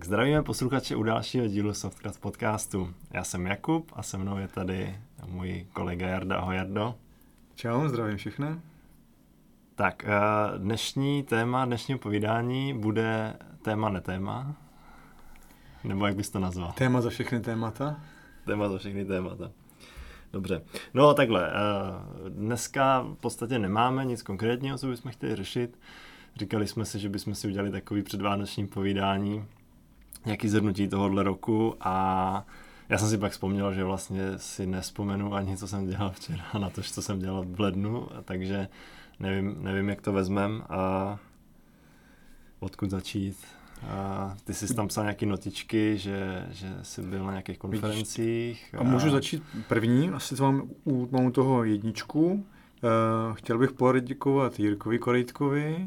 Tak, zdravíme posluchače u dalšího dílu Softcraft podcastu. Já jsem Jakub a se mnou je tady můj kolega Jarda. Ahoj Jardo. Čau, zdravím všechny. Tak, eh, dnešní téma dnešního povídání bude téma netéma. Nebo jak bys to nazval? Téma za všechny témata. Téma za všechny témata. Dobře. No takhle, eh, dneska v podstatě nemáme nic konkrétního, co bychom chtěli řešit. Říkali jsme si, že bychom si udělali takový předvánoční povídání, nějaký zhrnutí tohohle roku a já jsem si pak vzpomněl, že vlastně si nespomenu ani, co jsem dělal včera na to, co jsem dělal v lednu, takže nevím, nevím jak to vezmem a odkud začít. A ty jsi tam psal nějaké notičky, že, že jsi byl na nějakých konferencích. A, a můžu začít první, asi to mám u, mám u toho jedničku. Uh, chtěl bych poděkovat Jirkovi Korejtkovi,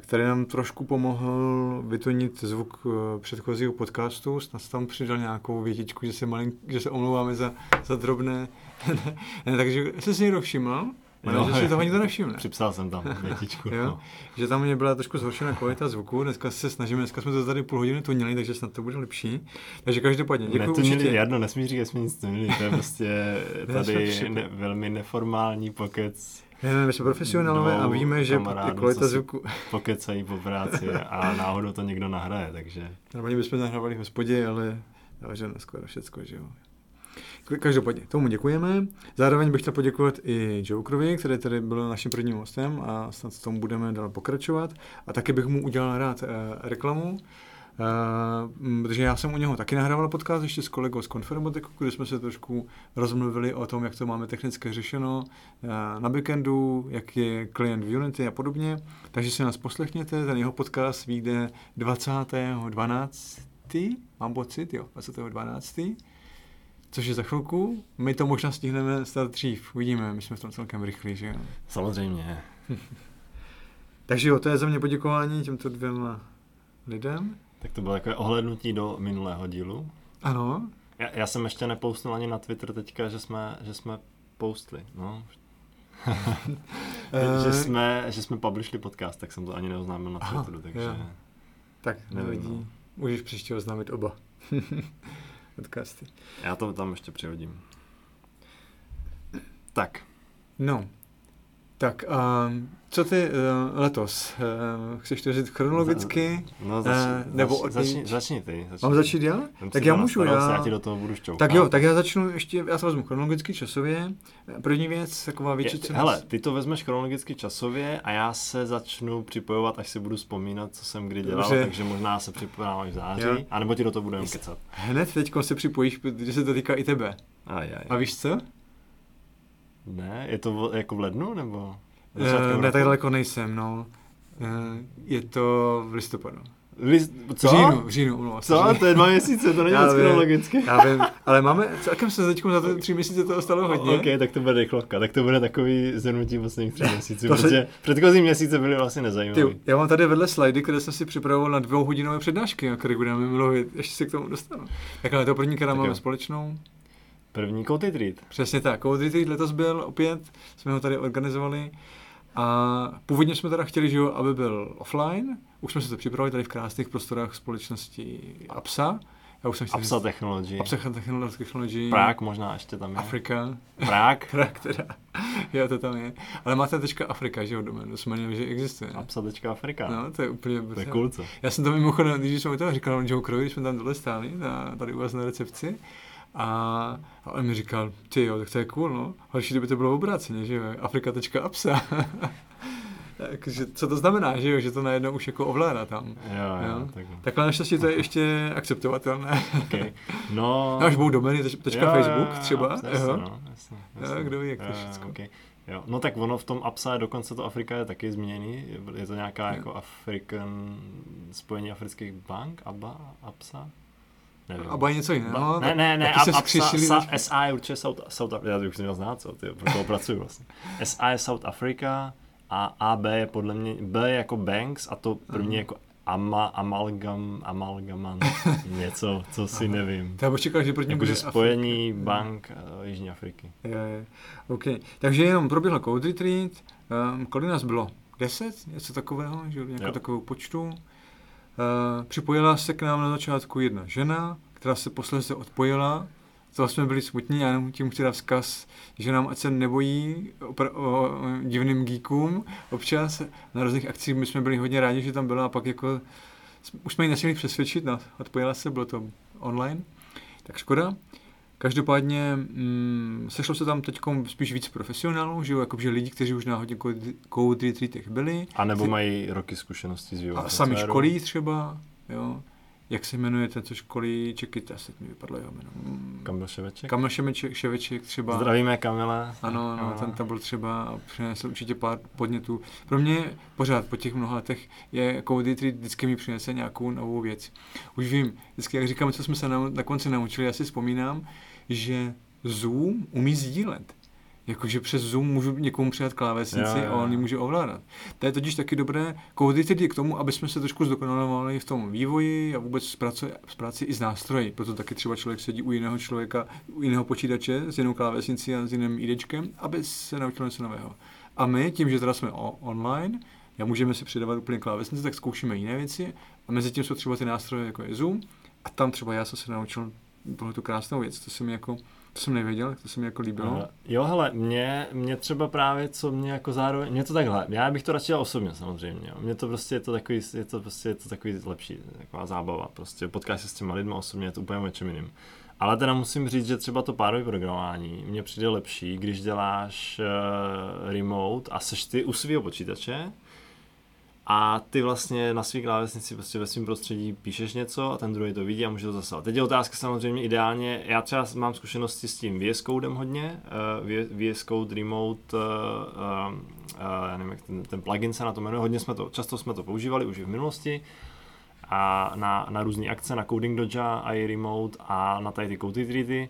který nám trošku pomohl vytonit zvuk eh, předchozího podcastu. Snad tam přidal nějakou větičku, že se, malink, že se omlouváme za, za drobné. ne, takže jsi si někdo všiml? No, že si toho nikdo nevšimne. Připsal jsem tam větičku. jo? No. Že tam mě byla trošku zhoršená kvalita zvuku, dneska se snažíme, dneska jsme to tady půl hodiny tonili, takže snad to bude lepší. Takže každopádně děkuji ne, to určitě. Jarno, nesmíš říkat, jsme nic tonili, to je prostě tady ne, velmi neformální pokec ne, ne, my jsme profesionálové a víme, že kvalita zvuku... Pokecají po práci a náhodou to někdo nahraje, takže... Normálně bychom nahrávali v hospodě, ale že skoro všecko, že jo. Každopádně, tomu děkujeme. Zároveň bych chtěl poděkovat i Jokerovi, který tady byl naším prvním hostem a snad s tom budeme dál pokračovat. A taky bych mu udělal rád eh, reklamu. Uh, protože já jsem u něho taky nahrával podcast ještě s kolegou z Confermoteku, kde jsme se trošku rozmluvili o tom, jak to máme technicky řešeno uh, na backendu, jak je klient v Unity a podobně. Takže si nás poslechněte, ten jeho podcast vyjde 20.12. Mám pocit, jo, 20.12. Což je za chvilku. My to možná stihneme stát dřív. Uvidíme, my jsme v tom celkem rychlí, že jo? Samozřejmě. Takže jo, to je za mě poděkování těmto dvěma lidem. Tak to bylo jako ohlednutí do minulého dílu. Ano. Já, já jsem ještě nepoustnul ani na Twitter teďka, že jsme, že jsme postli, no. že, eh. jsme, že jsme publishli podcast, tak jsem to ani neoznámil na Twitteru, takže... Jo. Tak nevadí. No. Můžeš příště oznámit oba podcasty. Já to tam ještě přihodím. Tak. No, tak, um, co ty uh, letos? Uh, chceš to říct chronologicky? No, zač, uh, nebo zač, začni, začni ty. Začni. Mám začít já? tak já můžu, já... já ti do toho budu šťoukat. Tak jo, tak já začnu ještě, já se vezmu chronologicky časově. První věc, taková větší Je, Hele, ty to vezmeš chronologicky časově a já se začnu připojovat, až si budu vzpomínat, co jsem kdy dělal, Dobře. takže možná se připojím až v září, já. anebo ti do toho budeme kecat. Hned teď se připojíš, protože se to týká i tebe. Aj, aj. A víš co? Ne, je to v, jako v lednu, nebo? Uh, ne, tak daleko nejsem, no. Uh, je to v listopadu. List, co? V říjnu, v říjnu, umlouvá Co? Říjnu. To je dva měsíce, to není moc chronologicky. Já vím, ale máme, celkem se teď za ty tři měsíce toho stalo hodně. OK, tak to bude rychlovka, tak to bude takový zhrnutí posledních tři měsíců, protože se... předchozí měsíce byly vlastně nezajímavé. Já mám tady vedle slajdy, které jsem si připravoval na dvouhodinové přednášky, o kterých budeme mluvit, ještě se k tomu dostanu. Tak ale to první, která máme jo. společnou. První Code Retreat. Přesně tak. Code Retreat letos byl opět, jsme ho tady organizovali. A původně jsme teda chtěli, že jo, aby byl offline. Už jsme se to připravili tady v krásných prostorách společnosti APSA. Já už jsem chtěl APSA Technology. APSA Technology. Prák možná ještě tam je. Afrika. Prák? Prák teda. jo, to tam je. Ale máte tečka Afrika, že jo, doménu, jsme měli, že existuje. Afrika. No, to je úplně To je? Já jsem to mimochodem, když jsme to říkal Joe Crow, když jsme tam dole stáli, na, tady u vás na recepci, a, a on mi říkal, ty jo, tak to je cool, no. Horší, kdyby to bylo obráceně, že jo, Afrika.apsa. Takže co to znamená, že jo, že to najednou už jako ovládá tam. Jo, jo, takhle. Takhle naštěstí to je ještě akceptovatelné. Okay. No, no až budou domény, tečka jo, Facebook třeba. Jasně, jo. No, jasně, jasně. Jo, kdo ví, jak to všechno. Okay. Jo. No tak ono v tom APSA je dokonce to Afrika je taky změněný. Je to nějaká jo. jako African, spojení afrických bank, ABA, APSA? Nevím. A bude něco jiného. No, ne, ne, ne, a, a sa, SA je určitě South, South Africa, já už jsem měl znát, co, ty, pro toho pracuji vlastně. SA je South Africa a AB je podle mě, B je jako Banks a to první jako ama, amalgam, amalgaman, něco, co si Aha. nevím. Já čekal, že první bude spojení Afrika. bank uh, Jižní Afriky. Je, je. OK. Takže jenom proběhlo Code Retreat. Um, kolik nás bylo? Deset? Něco takového? Že? Nějakou takovou počtu. Připojila se k nám na začátku jedna žena, která se posledně odpojila. To jsme byli smutní, já jenom tím chci dát vzkaz, že nám ať se nebojí opra- o, o, divným geekům občas. Na různých akcích my jsme byli hodně rádi, že tam byla a pak jako už jsme ji nesměli přesvědčit, no, odpojila se, bylo to online. Tak škoda. Každopádně mm, sešlo se tam teď spíš víc profesionálů, že jo, jakože lidi, kteří už na hodně code retreatech byli. A nebo mají roky zkušeností s vývojem. A sami školí třeba, jo jak se jmenuje ten, co školí Čekita, se mi vypadlo jeho jméno. Mm. Kamil Ševeček? Kamil Ševeček, Ševeček třeba. Zdravíme Kamila. Ano, ano, ten tam byl třeba a přinesl určitě pár podnětů. Pro mě pořád po těch mnoha letech je Cody Tree vždycky mi přinese nějakou novou věc. Už vím, vždycky jak říkám, co jsme se na, na konci naučili, já si vzpomínám, že Zoom umí sdílet. Jakože přes Zoom můžu někomu předat klávesnici a on ji může ovládat. To je totiž taky dobré tedy k tomu, aby jsme se trošku zdokonalovali v tom vývoji a vůbec z práce, z práci i z nástroji. Proto taky třeba člověk sedí u jiného člověka, u jiného počítače s jinou klávesnicí a s jiným IDčkem, aby se naučil něco nového. A my, tím, že teda jsme online, a můžeme si přidávat úplně klávesnice, tak zkoušíme jiné věci a mezi tím jsou třeba ty nástroje, jako je Zoom, a tam třeba já jsem se naučil tohle tu krásnou věc, to se mi jako to jsem nevěděl, to se mi jako líbilo. Uh, jo, hele, mě, mě třeba právě, co mě jako zároveň, mě to takhle, já bych to radši dělal osobně samozřejmě, jo. Mě to prostě je to takový, je to prostě je to takový lepší, taková zábava, prostě potkáš se s těma lidmi osobně, je to úplně o čem jiným. Ale teda musím říct, že třeba to párové programování mně přijde lepší, když děláš uh, remote a seš ty u svého počítače, a ty vlastně na svý klávesnici prostě ve svém prostředí píšeš něco a ten druhý to vidí a může to zaslat. Teď je otázka samozřejmě ideálně, já třeba mám zkušenosti s tím VS Codem hodně, uh, VS Code Remote, uh, uh, já nevím, jak ten, ten plugin se na to jmenuje, hodně jsme to, často jsme to používali už i v minulosti a na, na různé akce, na Coding Doja i Remote a na tady ty Code Retreaty.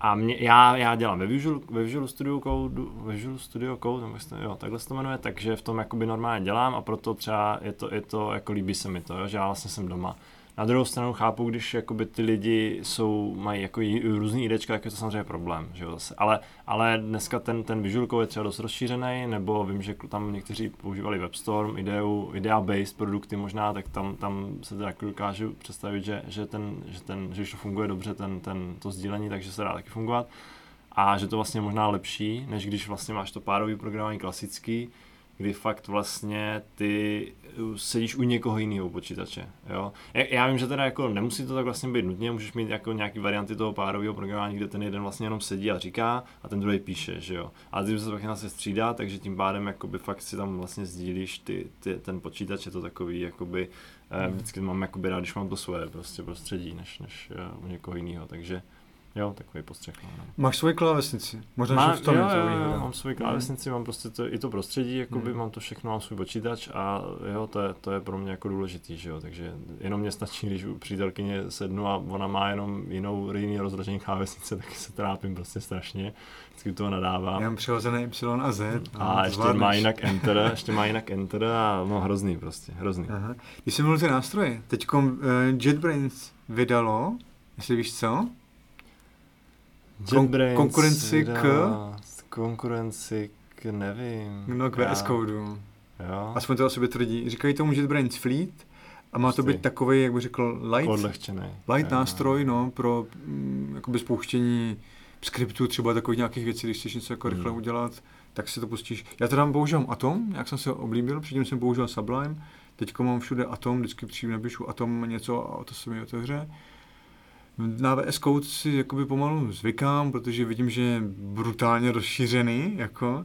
A mě, já, já dělám ve Visual, ve Visual Studio Code, Visual Studio Code, nebo jestli, jo, takhle se to jmenuje, takže v tom jakoby normálně dělám a proto třeba je to, je to jako líbí se mi to, jo, že já vlastně jsem doma. Na druhou stranu chápu, když jakoby ty lidi jsou, mají jako různý IDčka, tak je to samozřejmě problém, že jo, zase. Ale, ale dneska ten, ten Visual Code je třeba dost rozšířený, nebo vím, že tam někteří používali WebStorm, ideu, idea-based produkty možná, tak tam, tam se teda dokážu představit, že, že, ten, že, ten, že to funguje dobře, ten, ten, to sdílení, takže se dá taky fungovat. A že to vlastně možná lepší, než když vlastně máš to párový programování klasický, kdy fakt vlastně ty sedíš u někoho jiného počítače. Jo? Já vím, že teda jako nemusí to tak vlastně být nutně, můžeš mít jako nějaký varianty toho párového programování, kde ten jeden vlastně jenom sedí a říká a ten druhý píše, že jo. Ale ty se pak se střídá, takže tím pádem jakoby fakt si tam vlastně sdílíš ty, ty, ten počítač, je to takový jakoby, eh, hmm. vždycky mám jakoby rád, když mám to svoje prostě prostředí, než, než eh, u někoho jiného, takže Jo, takový postřeh. No. no. Máš svoji klávesnici? Možná, Má, že v tom jo, jo, jo, mám svoji klávesnici, hmm. mám prostě to, i to prostředí, jakoby hmm. mám to všechno, mám svůj počítač a jo, to je, to je pro mě jako důležitý, že jo, takže jenom mě stačí, když u přítelkyně sednu a ona má jenom jinou, jiný rozložení klávesnice, tak se trápím prostě strašně, vždycky to nadávám. Já mám přihozené Y a Z. No, a ještě zvládneš. má jinak Enter, ještě má jinak Enter a no hrozný prostě, hrozný. Aha. Když jsem mluvil ty nástroje, teď uh, JetBrains vydalo, jestli víš co, Kon- konkurenci k... Konkurenci k, nevím. No, k VS Code. Jo. Aspoň to o sobě tvrdí. Říkají tomu JetBrains Fleet a má to být takový, jak bych řekl, light, Odlehčený. light jo. nástroj no, pro mm, jakoby spouštění skriptů, třeba takových nějakých věcí, když chceš něco jako hmm. rychle udělat, tak si to pustíš. Já teda používám Atom, jak jsem se oblíbil, předtím jsem používal Sublime, teď mám všude Atom, vždycky přijím napíšu Atom něco a to se mi otevře. Na VS Code si jakoby pomalu zvykám, protože vidím, že je brutálně rozšířený, jako,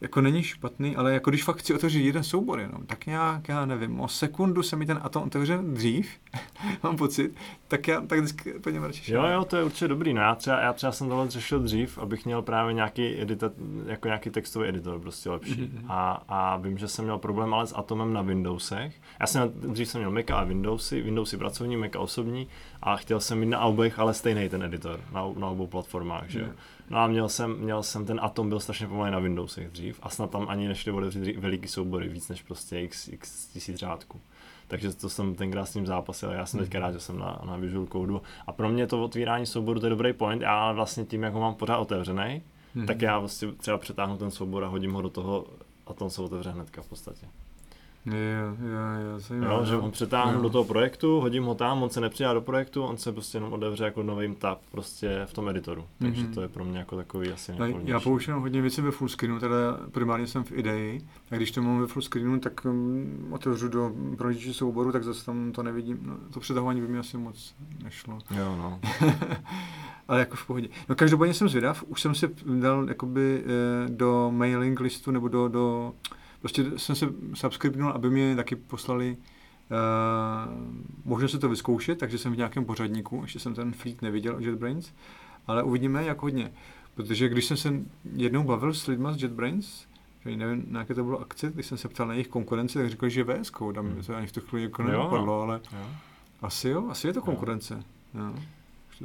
jako není špatný, ale jako když fakt chci otevřít jeden soubor jenom, tak nějak, já nevím, o sekundu se mi ten atom otevře dřív, mám pocit, tak já tak vždycky po něm radši Jo, jo, to je určitě dobrý, no já třeba, já třeba jsem tohle řešil dřív, abych měl právě nějaký editor, jako nějaký textový editor prostě lepší mm-hmm. a, a vím, že jsem měl problém ale s Atomem na Windowsech, já jsem dřív jsem měl Mac a Windowsy, Windowsy pracovní, Mac a osobní a chtěl jsem mít na obech, ale stejný ten editor na, na obou platformách, že jo. Mm. No a měl jsem, měl jsem ten Atom, byl strašně pomalý na Windowsech dřív a snad tam ani nešli otevřít veliký soubory, víc než prostě x, x tisíc řádků. Takže to jsem tenkrát s ním zápasil. Já jsem teďka mhm. rád, že jsem na, na Visual Code. A pro mě to otvírání souboru to je dobrý point. Já vlastně tím, jak ho mám pořád otevřený, hmm. tak já vlastně třeba přetáhnu ten soubor a hodím ho do toho a tom se otevře hnedka v podstatě. Jo, jo, jo, zajímavé. Jo, že ho přetáhnu Jo. do toho projektu, hodím ho tam, on se nepřidá do projektu, on se prostě jenom otevře jako nový tab prostě v tom editoru. Takže Mhm. to je pro mě jako takový asi No, nejpohodlnější. já používám hodně věcí ve full screenu, teda primárně jsem v ideji, a když to mám ve full screenu, tak um, otevřu do prohlížeče souboru, tak zase tam to nevidím. No, to přetahování by mi asi moc nešlo. Jo, no. Ale jako v pohodě. No každopádně jsem zvědav, už jsem si dal jakoby eh, do mailing listu nebo do, do prostě jsem se subscribnul, aby mě taky poslali uh, možnost se to vyzkoušet, takže jsem v nějakém pořadníku, ještě jsem ten fleet neviděl JetBrains, ale uvidíme jak hodně. Protože když jsem se jednou bavil s lidma z JetBrains, že nevím, na jaké to bylo akce, když jsem se ptal na jejich konkurenci, tak řekli, že VS Code, a mě to ani v tu chvíli jako Jo, no. nenapadlo, ale Jo. asi jo, asi je to konkurence. Jo.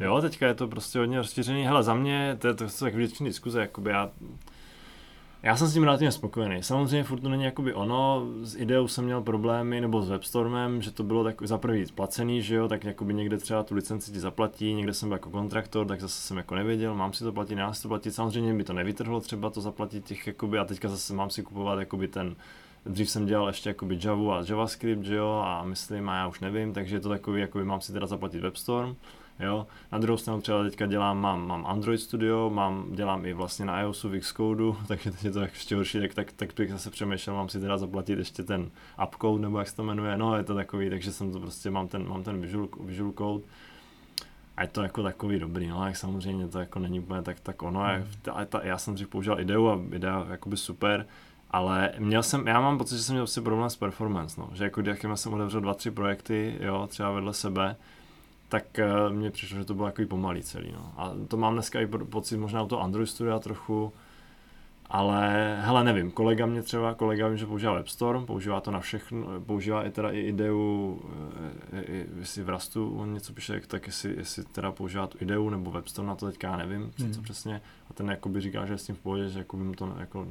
Jo, teďka je to prostě hodně rozšířený. Hele, za mě, to je to, to je vždycky diskuze, jakoby já, já jsem s tím relativně spokojený. Samozřejmě furt to není jakoby ono, s ideou jsem měl problémy, nebo s Webstormem, že to bylo tak za prvý placený, že jo, tak jakoby někde třeba tu licenci ti zaplatí, někde jsem byl jako kontraktor, tak zase jsem jako nevěděl, mám si to platit, nemám si to platit, samozřejmě by to nevytrhlo třeba to zaplatit těch, jakoby, a teďka zase mám si kupovat jakoby ten, dřív jsem dělal ještě jakoby Java a JavaScript, že jo, a myslím, a já už nevím, takže je to takový, jakoby mám si teda zaplatit WebStorm, Jo. Na druhou stranu třeba teďka dělám, mám, mám Android Studio, mám, dělám i vlastně na iOSu v Xcode, takže teď je to ještě horší, tak, tak, tak bych zase přemýšlel, mám si teda zaplatit ještě ten Upcode, nebo jak se to jmenuje, no je to takový, takže jsem to prostě, mám ten, mám ten Visual, Visual Code, a je to jako takový dobrý, no, jak samozřejmě to jako není úplně tak, tak ono, jak, ta, ta, já jsem dřív používal ideu a idea jakoby super, ale měl jsem, já mám pocit, že jsem měl prostě problém s performance, no, že jako jakmile jsem otevřel dva, tři projekty, jo, třeba vedle sebe, tak uh, mně přišlo, že to bylo takový pomalý celý. No. A to mám dneska i po- pocit možná u toho Android Studia trochu, ale hele, nevím, kolega mě třeba, kolega vím, že používá WebStorm, používá to na všechno, používá i teda i ideu, i, i, jestli v Rastu on něco píše, tak jestli, jestli teda používá tu ideu nebo WebStorm, na to teďka já nevím, co, co Mhm. přesně, a ten jakoby říká, že je s tím v pohodě, že, jakoby mu to, jako,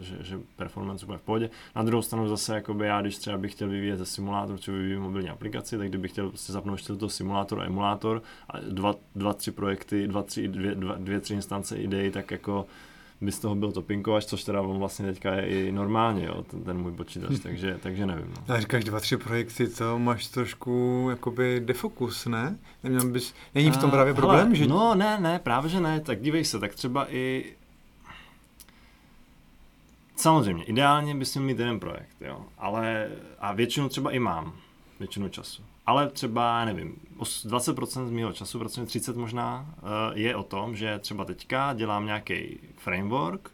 že, že performance bude v pohodě. Na druhou stranu zase, jakoby já, když třeba bych chtěl vyvíjet ze simulátoru, třeba vyvíjet mobilní aplikaci, tak kdybych chtěl prostě zapnout ještě toho simulátor a emulátor a dva, dva tři projekty, dva, tři, dvě, dva, dvě, tři instance idei, tak jako by z toho byl topinkovač, což teda on vlastně teďka je i normálně, jo, ten, ten můj počítač, takže, takže nevím. No. A říkáš dva, tři projekty, to máš trošku jakoby defokus, ne? Neměl bys, není v tom A, právě problém, hele, že... No ne, ne, právě že ne, tak dívej se, tak třeba i Samozřejmě, ideálně bys měl mít jeden projekt, jo, ale a většinu třeba i mám, většinu času. Ale třeba, nevím, os- 20% z mého času, protože 30 možná, eh, je o tom, že třeba teďka dělám nějaký framework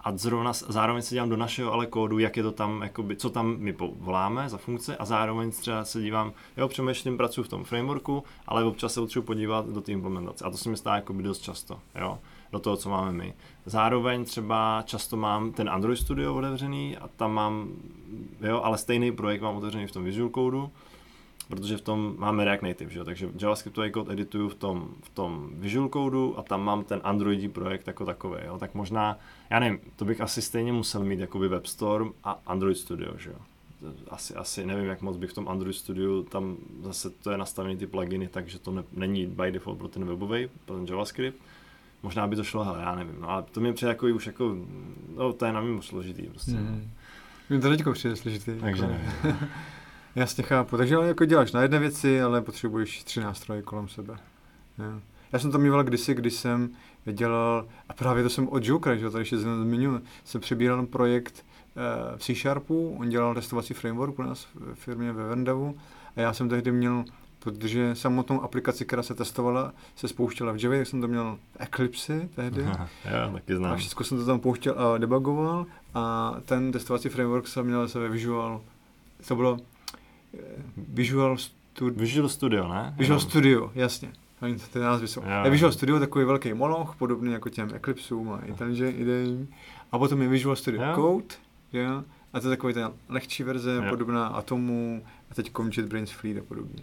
a zrovna, zároveň se dívám do našeho ale kódu, jak je to tam, jakoby, co tam my voláme za funkce a zároveň třeba se dívám, jo, přemýšlím, pracuji v tom frameworku, ale občas se potřebuji podívat do té implementace a to se mi stává jakoby dost často, jo do toho, co máme my. Zároveň třeba často mám ten Android Studio otevřený a tam mám, jo, ale stejný projekt mám otevřený v tom Visual Codeu, protože v tom máme React Native, že jo? takže JavaScriptový kód edituju v tom, v tom Visual Codeu a tam mám ten Androidí projekt jako takový, jo? tak možná, já nevím, to bych asi stejně musel mít jakoby WebStorm a Android Studio, že jo. Asi, asi nevím, jak moc bych v tom Android Studio, tam zase to je nastavený ty pluginy, takže to ne, není by default pro ten webový, pro ten JavaScript. Možná by to šlo, ale já nevím, no, ale to mě přijde jako už jako, no to je na mě složitý prostě. Mm. Hmm. Mě to teďko přijde složitý. Takže jako- nevím. Jasně chápu. Takže ale jako děláš na jedné věci, ale potřebuješ tři nástroje kolem sebe. Jo. Já jsem to mýval kdysi, když jsem dělal, a právě to jsem od Jokera, že jo, tady ještě zmiňuji, jsem přebíral projekt eh, v C Sharpu, on dělal testovací framework u nás v firmě ve Vendavu a já jsem tehdy měl, protože samotnou aplikaci, která se testovala, se spouštěla v Java, tak jsem to měl v Eclipse tehdy. jo, taky A znám. všechno jsem to tam pouštěl a debugoval a ten testovací framework jsem měl se ve Visual, to bylo Visual Studio, Visual Studio, ne? Visual Jenom. Studio, jasně. Oni ty názvy jsou. Jo. Je Visual Studio takový velký moloch, podobný jako těm Eclipseům a IntelliJ IDEím. A potom je Visual Studio Jo. Code, jo? a to je takový ten lehčí verze, Jo. podobná Atomu a teď JetBrains Fleet a podobně.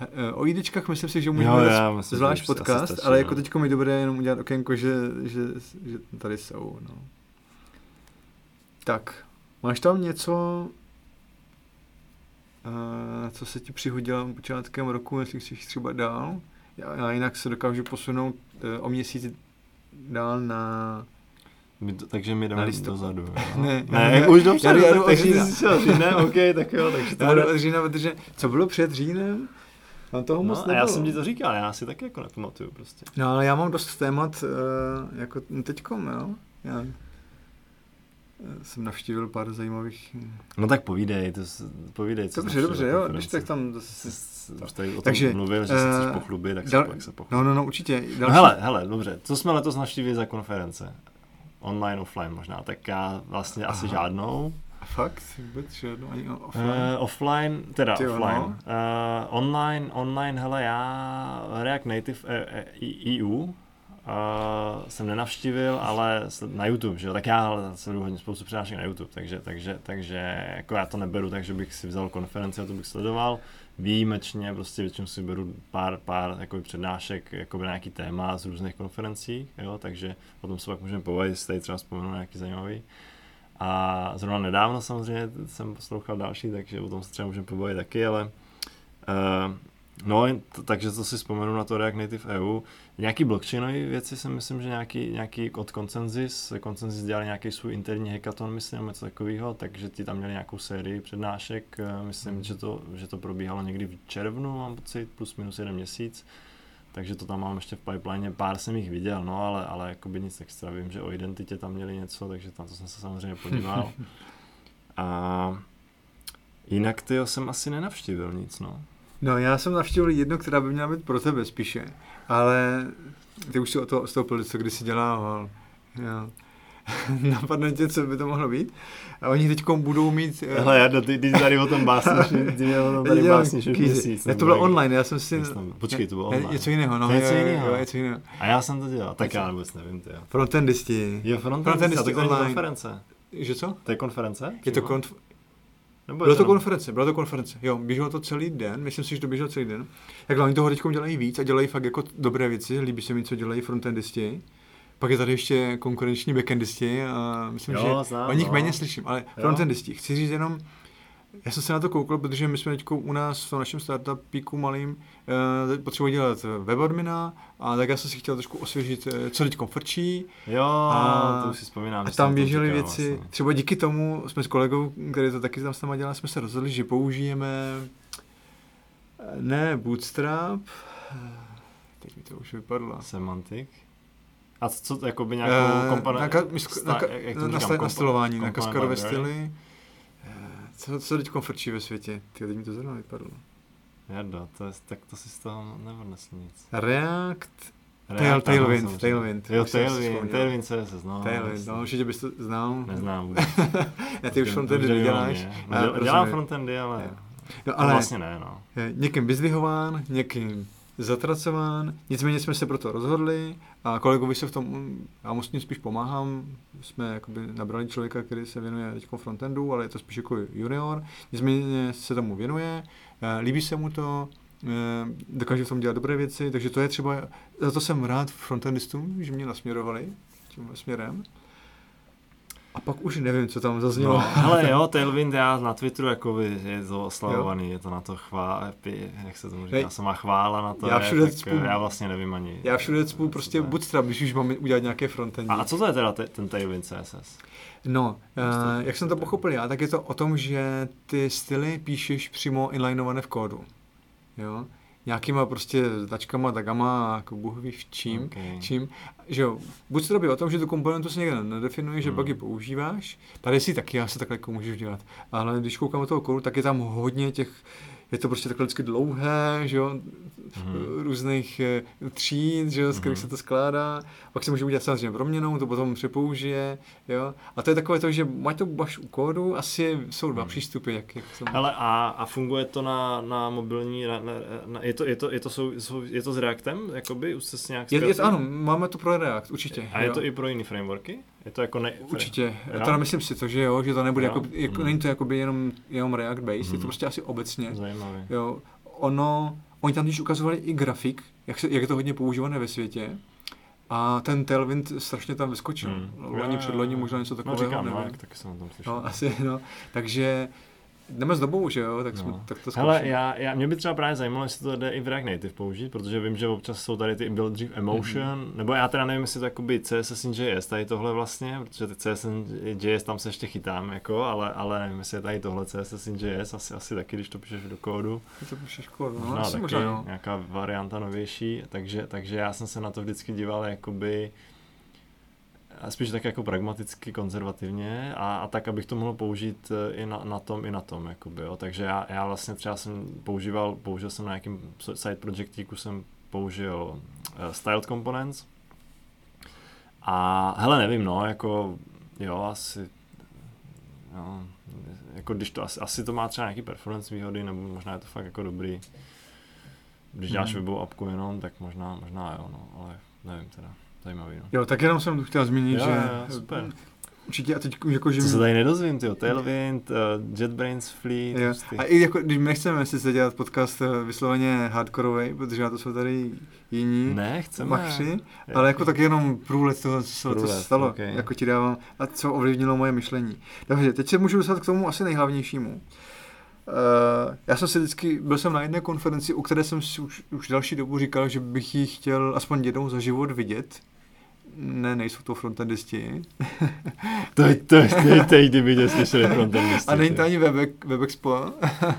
Eh, O IDčkách myslím si, že Jo, můžeme já myslím, že zvlášť podcast, stačí, ale jako no. teď mi dobré jenom udělat okénko, že, že, že tady jsou. No. Tak, máš tam něco, co se ti přihodilo počátkem roku, jestli chceš třeba dál? Já, já jinak se dokážu posunout uh, o měsíc dál na My to, takže my jdeme dozadu. Jo? Ne, ne, já- už jdu- já jdu od takže ty října. jsi ne, ok, tak jo, takže to Já bude... jdu od října, protože co bylo před říjnem? Tam toho moc No, a nebylo. já jsem ti to říkal, já si taky jako nepamatuju prostě. No ale já mám dost témat uh, jako teďkom, jo. Já jsem navštívil pár zajímavých... No tak povídej, to povídej, co Dobře, dobře, jo, když tak tam... Už tady o tom Takže, mluvil, že se chceš eh, pochlubit, tak dal- se, se pochlub. No, no, no, určitě. No Další... hele, hele, dobře, co jsme letos navštívili za konference? Online, offline možná, tak já vlastně Aha. asi žádnou. Fakt? Vůbec žádnou ani offline? Uh, offline, teda Ty jo, offline. no. Uh, online, online, hele, já React Native eh, eh, EU uh, jsem nenavštívil, ale na YouTube, že jo, tak já sleduju hodně spoustu přednášek na YouTube, takže, takže, takže jako já to neberu, takže bych si vzal konferenci a to bych sledoval. Výjimečně prostě většinou si beru pár, pár jakoby přednášek jakoby na nějaký téma z různých konferencí, jo, takže o tom se pak můžeme povědět, jestli tady třeba vzpomenu nějaký zajímavý. A zrovna nedávno samozřejmě jsem poslouchal další, takže o tom se třeba můžeme pobavit taky, ale uh, no, takže to si vzpomenu na to React Native EU. Nějaký blockchainové věci si myslím, že nějaký, nějaký od Consensus, Consensus dělali nějaký svůj interní hackathon, myslím, něco takového, takže ti tam měli nějakou sérii přednášek, eh, myslím, že to, že to probíhalo někdy v červnu, mám pocit, plus minus jeden měsíc, takže to tam mám ještě v pipeline, pár jsem jich viděl, no, ale, ale jakoby nic extra, vím, že o identitě tam měli něco, takže tam to jsem se samozřejmě podíval. A jinak ty jsem asi nenavštívil nic, no. No, já jsem navštívil jednu, která by měla být pro tebe spíše, ale ty už si o to odstoupil, co kdysi dělával. Jo. Napadne tě, co by to mohlo být? A oni teď budou mít... eh, Hele, Jardo, ty, ty tady o tom básníš, ty mě o tom tady už kvízy. měsíc. Ne, to bylo online, já jsem si... tam- Počkej, to bylo Ne, online. Něco jiného, no. Něco jiného. Jo, něco jiného. A já jsem to dělal, tak já vůbec nevím, ty jo. Frontendisti. Jo, frontendisti, Frontendisti online. konference. Že co? To je konference? Je to konf... Nebo Byla to jenom- konference, byla to konference. Jo, běželo to celý den, myslím si, že to běželo celý den. Jak oni toho teď dělají víc a dělají fakt jako dobré věci, líbí se mi, co dělají frontendisti. Pak je tady ještě konkurenční backendisti a myslím, Jo, že znám, o nich no. méně slyším, ale Jo. frontendisti. Chci říct jenom, já jsem se na to koukal, protože my jsme teď u nás v tom našem startupíku malým uh, potřebovali dělat webadmina a tak já jsem si chtěl trošku osvěžit, eh, co teď frčí. Jo, A- to už si vzpomínám. A tam běžely věci, vlastně. třeba díky tomu jsme s kolegou, který to taky tam s náma dělá, jsme se rozhodli, že použijeme eh, ne Bootstrap, eh, teď mi to už vypadlo. Semantic. A co, co jakoby nějakou Eh, komponentu? na, ka, na, ka, na, na, sta- nastylování, na kaskadové styly. Eh, Co, co teď frčí ve světě? Ty, teď mi to zrovna vypadlo. Jardo, to je, tak to si z toho neodnesl nic. React, ano, Tailwind. Tailwind. Jo, Tailwind. Tailwind CSS, no. Tailwind, no určitě bys to znal. Neznám vůbec. ne, ty už frontendy neděláš. mě. Dělám frontendy, ale... No, ale vlastně ne, no. někým vyzdvihován, někým zatracován, nicméně jsme se proto rozhodli a kolegovi se v tom, já mu s tím spíš pomáhám, jsme jakoby nabrali člověka, který se věnuje teď frontendu, ale je to spíš jako junior, nicméně se tomu věnuje, eh, líbí se mu to, eh, dokáže v tom dělat dobré věci, takže to je třeba, za to jsem rád frontendistům, že mě nasměrovali tímhle směrem. A pak už nevím, co tam zaznělo. No, ale jo, Tailwind, já na Twitteru jakoby je to oslavovaný, je to na to chvá, epi, jak se tomu říká, sama chvála na to já je, všude tak cpu- já vlastně nevím ani. Já všude cpu prostě je. Bootstrap, když už mám udělat nějaké frontendy. A, a co to je teda te, ten Tailwind CSS? No, uh, jak jsem to pochopil já, tak je to o tom, že ty styly píšeš přímo inlineované v kódu. Jo? Nějakýma prostě tačkama, tagama jako bůh ví v čím. Okay. čím. Že jo, Bootstrap je o tom, že tu komponentu si někde nedefinuje, že Hmm. pak ji používáš. Tady si taky asi takhle jako můžeš dělat. Ale když koukám do toho kódu, tak je tam hodně těch je to prostě takhle vždycky dlouhé, že jo, Mhm. různých eh, tříd, že jo, z kterých Mhm. se to skládá. Pak se může udělat samozřejmě proměnou, to potom přepoužije, jo. A to je takové to, že máš to máš u kódu, asi jsou dva Mhm. přístupy, jak, jak to... Hele, a, a funguje to na, na mobilní, na, na, na, je, to, je, to, je, to sou, sou, je to s Reactem, jakoby, už jste s nějak Je, je, ano, máme to pro React, určitě. A je jo. to i pro jiné frameworky? Je to jako ne... Určitě. Jo? Teda myslím si to, že jo, že to nebude Jo? jako, jako Mhm. není to jakoby jenom, jenom React based, je Mhm. to prostě asi obecně. Zajímavý. Jo, ono, oni tam když ukazovali i grafik, jak, se, jak je to hodně používané ve světě, a ten Tailwind strašně tam vyskočil. Hmm. Hmm. Loni, předloni, možná něco No takového, říkám, no, nevím. jak taky jsem o tom slyšel. No, asi, no. Takže jdeme s dobou, že jo, tak, jsme, No. tak to Hele, zkoušíme. já, já, mě by třeba právě zajímalo, jestli to jde i v React Native použít, protože vím, že občas jsou tady ty byl dřív Emotion, Mhm. mm-hmm. nebo já teda nevím, jestli to jakoby CSS in JS, tady tohle vlastně, protože ty CSS in JS tam se ještě chytám, jako, ale, ale nevím, jestli je tady tohle CSS in JS, asi, asi taky, když to píšeš do kódu. To píše škoda, no, možná asi taky, možná, jo. nějaká varianta novější, takže, takže já jsem se na to vždycky díval jakoby a spíš tak jako pragmaticky, konzervativně a, a tak, abych to mohl použít eh, i na, na tom, i na tom, jakoby, jo. takže já, já vlastně třeba jsem používal, použil jsem na nějakým side projectíku jsem použil uh, styled components a hele, nevím, no, jako jo, asi no, jako když to asi, asi to má třeba nějaký performance výhody, nebo možná je to fakt jako dobrý. Když děláš Hmm. webovou apku jenom, tak možná, možná jo, no, ale nevím teda, zajímavý, no. Jo, tak jenom jsem chtěl zmínit, Jo, že jo, super. určitě a teď jako, že... Co se tady nedozvím, ty Tailwind, uh, JetBrains Fleet, Jo. hustý. A i jako, když my nechceme sice dělat podcast eh, vysloveně hardkorový, protože na to jsou tady jiní Ne, chceme. machři, ale jako tak jenom průlet toho, co se Průlet, stalo, okay. jako ti dávám, a co ovlivnilo moje myšlení. Takže teď se můžu dostat k tomu asi nejhlavnějšímu. Uh, já jsem si vždycky, byl jsem na jedné konferenci, u které jsem si už, už další dobu říkal, že bych ji chtěl aspoň jednou za život vidět. Ne, nejsou to frontendisti. To, to, to, teď, kdyby tě slyšeli frontendisti. A není to ani Web, WebExpo,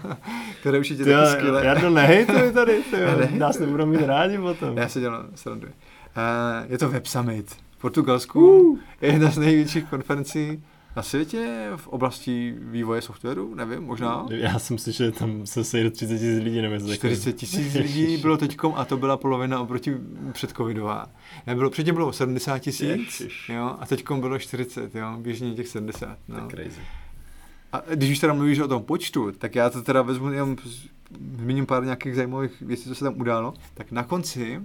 které určitě Ty, taky skvělé. já to nehejtuji tady, ty, Já nehejtuju. nás nebudou mít rádi potom. Já se dělám srandu. Uh, je to Web Summit v Portugalsku. Uh. Je jedna z největších konferencí na světě v oblasti vývoje softwaru, nevím, možná. Já jsem slyšel, že tam se sejde 30 tisíc lidí, nevím, jestli 40 tisíc lidí bylo teďkom a to byla polovina oproti předcovidová. Nebylo, předtím bylo 70 tisíc jo, a teďkom bylo 40, jo, běžně těch 70. To je No. crazy. A když už teda mluvíš o tom počtu, tak já to teda vezmu jenom, zmíním pár nějakých zajímavých věcí, co se tam událo. Tak na konci,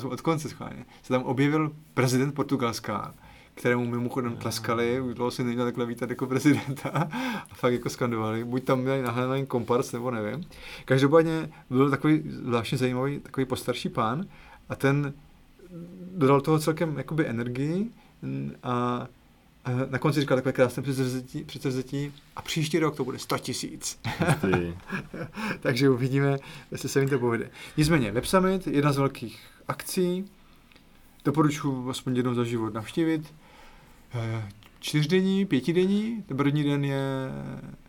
to od konce schválně, se tam objevil prezident Portugalska, kterému mimochodem tleskali, už dlouho si neměl takhle vítat jako prezidenta a fakt jako skandovali. Buď tam měli nahledaný kompars, nebo nevím. Každopádně byl takový zvláštně zajímavý, takový postarší pán a ten dodal toho celkem jakoby energii a na konci říkal takové krásné předsevzetí, předsevzetí a příští rok to bude 100 tisíc. Takže uvidíme, jestli se jim to povede. Nicméně, Web Summit, jedna z velkých akcí, doporučuji aspoň jednou za život navštívit. Čtyřdenní, pětidenní, ten první den je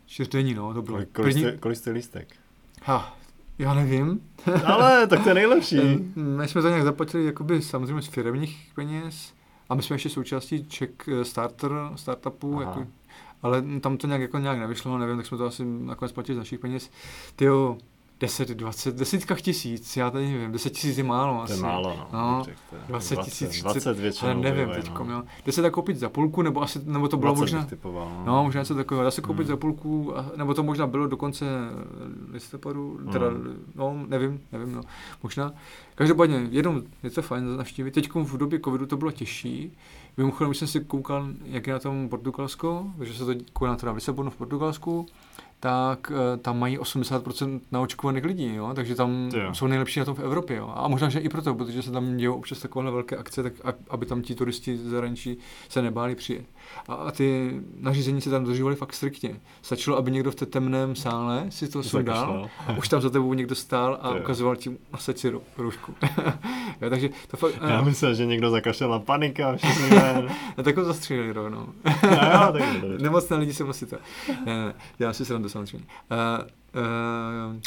čtyřdenní, no, to bylo. Kolik, První, jste, kolik jste lístek? ha, já nevím. Ale, tak to je nejlepší. My jsme to nějak zaplatili jakoby samozřejmě z firmních peněz a my jsme ještě součástí Czech eh, Starter, startupu, Aha. jako, ale tam to nějak, jako nějak nevyšlo, nevím, tak jsme to asi nakonec platili z našich peněz. Tyjo, 10, 20, desítkách tisíc, já tady nevím, 10 tisíc je málo To asi. je málo, no. No, Řekl to. 20 tisíc, 20 většinou Ale nevím teď, no. jo. 10 tak koupit za půlku, nebo asi, nebo to bylo 20 možná, typoval, no. no možná něco takového, dá se koupit Hmm. za půlku, nebo to možná bylo dokonce eh, listopadu, teda, Hmm. no nevím, nevím, no, možná. Každopádně, jenom je to fajn navštívit. Teď v době covidu to bylo těžší. Mimochodem, když jsem si koukal, jak je na tom Portugalsko, protože se to koná teda v Lisabonu v Portugalsku, tak eh, tam mají 80% naočkovaných lidí, jo? takže tam jo. jsou nejlepší na tom v Evropě. Jo? A možná, že i proto, protože se tam dějí občas takovéhle velké akce, tak aby tam ti turisti z zahraničí se nebáli přijet. A, a ty nařízení se tam dodržovaly fakt striktně. Stačilo, aby někdo v té temném sále si to sundal a už tam za tebou někdo stál a jo. ukazoval ti nasaď si ru- roušku. jo, takže to fakt... Já eh, myslel, že někdo zakašel na panika, všichni ven. a tak ho zastřelili rovnou. No jo, to. Nemocné lidi se musí to. Ne, ne, dělám si srandu samozřejmě. Uh, uh,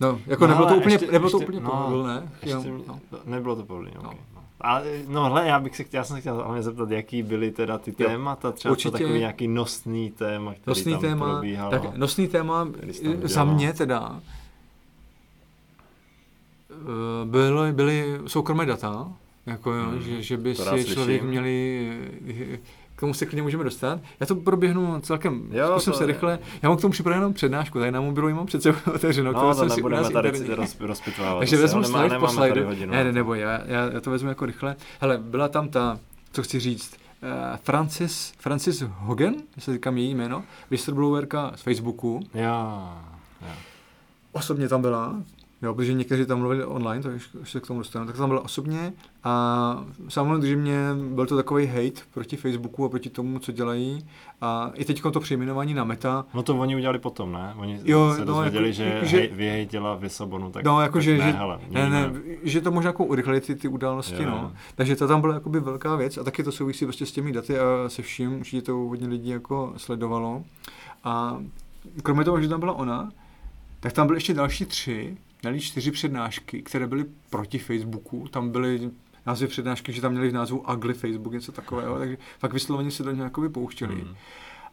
no, jako No, nebylo to úplně, ještě- nebylo to ještě- úplně no, pohodlné. Ještě, Jenom- no. Nebylo to No. okay. no. Ale no hle, já bych se chtěl, já jsem se chtěl hlavně zeptat, jaký byly teda ty Jo. témata, třeba Určitě. to takový nějaký nosný téma, který Nosný tam téma, probíhalo. tak nosný téma eh, za mě teda eh, byly, byly soukromé data, jako jo, Hmm, že, že by si člověk měli eh, tomu se klidně můžeme dostat. Já to proběhnu celkem, Jo, zkusím to se rychle. Já mám k tomu připravenou přednášku, tady na mobilu mám před sebou kterou No, to jsem si u nebudeme nás tady interní. roz, rozpitvávat. Takže vezmu slide po hodinu Ne, ne, to. nebo já, já, já to vezmu jako rychle. Hele, byla tam ta, co chci říct, uh, Francis, Francis Hogan, jestli říkám její jméno, whistleblowerka z Facebooku. Jo, jo. Osobně tam byla. Jo, protože někteří tam mluvili online, takže se k tomu dostanu, tak tam bylo osobně a samozřejmě byl to takový hate proti Facebooku a proti tomu, co dělají a i teď to přejmenování na Meta. No to oni udělali potom, ne? Oni jo, se no, dozvěděli, jako, že, že vyhejtila Lisabonu, tak, no, jako, tak že, ne, že, hele, ne, ne, že to možná jako urychlili ty, ty události, jo. no. Takže to tam byla jakoby velká věc a taky to souvisí prostě s těmi daty a se vším, určitě to hodně lidí jako sledovalo. A kromě toho, že tam byla ona, tak tam byly ještě další tři, měli čtyři přednášky, které byly proti Facebooku. Tam byly názvy přednášky, že tam měli v názvu Ugly Facebook, něco takového, takže fakt vysloveně se do něj jako pouštěli. Mm.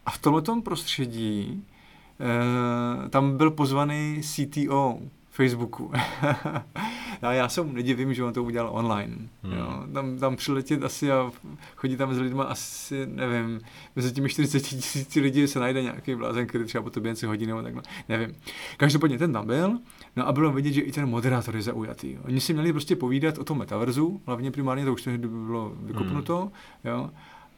A v tomto prostředí eh, tam byl pozvaný CTO Facebooku. a já se mu nedivím, že on to udělal online. Hmm. Jo. Tam, tam přiletět asi a chodí tam s lidmi asi, nevím, mezi těmi 40 tisíci lidí se najde nějaký blázen, který třeba po tobě něco hodí nebo takhle, nevím. Každopádně ten tam byl, no a bylo vidět, že i ten moderátor je zaujatý. Oni si měli prostě povídat o tom metaverzu, hlavně primárně to už tehdy bylo vykopnuto, hmm. jo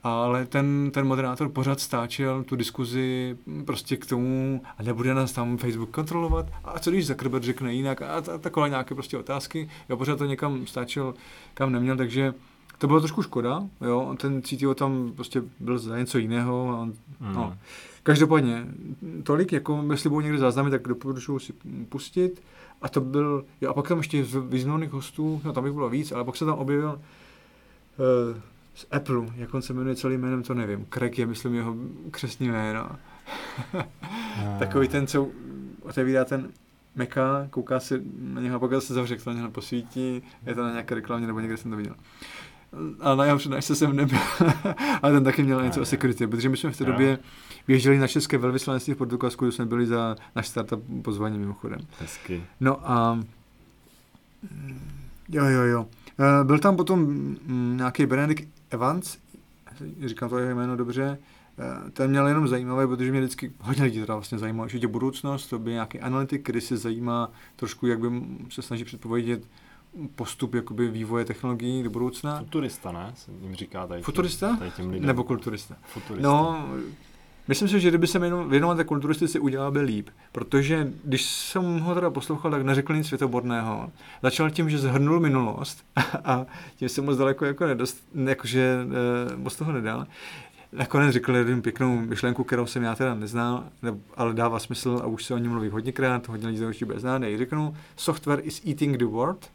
ale ten, ten moderátor pořád stáčel tu diskuzi prostě k tomu, a nebude nás tam Facebook kontrolovat, a co když Zuckerberg řekne jinak, a, a takové nějaké prostě otázky, jo, pořád to někam stáčel, kam neměl, takže to bylo trošku škoda, jo, ten CTO tam prostě byl za něco jiného, a, mm. no. Každopádně, tolik, jako jestli budou někde záznamy, tak doporučuji si pustit. A to byl, jo, a pak tam ještě z významných hostů, no tam bych bylo víc, ale pak se tam objevil uh, z Apple, jak on se jmenuje celým jménem, to nevím. Craig je, myslím, jeho křesní jméno. Takový ten, co otevírá ten Meka, kouká se na něho a pak se zavře, to na něho posvítí, je to na nějaké reklamě, nebo někde jsem to viděl. A na jeho přednášce jsem nebyl, ale ten taky měl něco o security, protože my jsme v té době vyježděli na české velvyslanectví v Portugalsku, kde jsme byli za náš startup pozvání mimochodem. Hezky. No a jo, jo, jo. Eh, byl tam potom mm, nějaký Benedict Evans, říkám to jeho jméno dobře, eh, ten měl jenom zajímavé, protože mě vždycky hodně lidí teda vlastně zajímalo, že budoucnost, to by nějaký analytik, který se zajímá trošku, jak by se snaží předpovědět postup jakoby vývoje technologií do budoucna. Futurista, ne? Se jim říká tady. Futurista? Tady těm lidem. Nebo kulturista? Futurista. No, Myslím si, že kdyby se věnoval té kulturistice, udělal by líp, protože když jsem ho teda poslouchal, tak neřekl nic světoborného. Začal tím, že zhrnul minulost a tím se moc daleko jako nedost, jakože e, moc toho nedal. Nakonec řekl jednu pěknou myšlenku, kterou jsem já teda neznal, ale dává smysl a už se o ní mluví hodněkrát, hodně lidí to určitě bude znát. Řeknu, software is eating the world,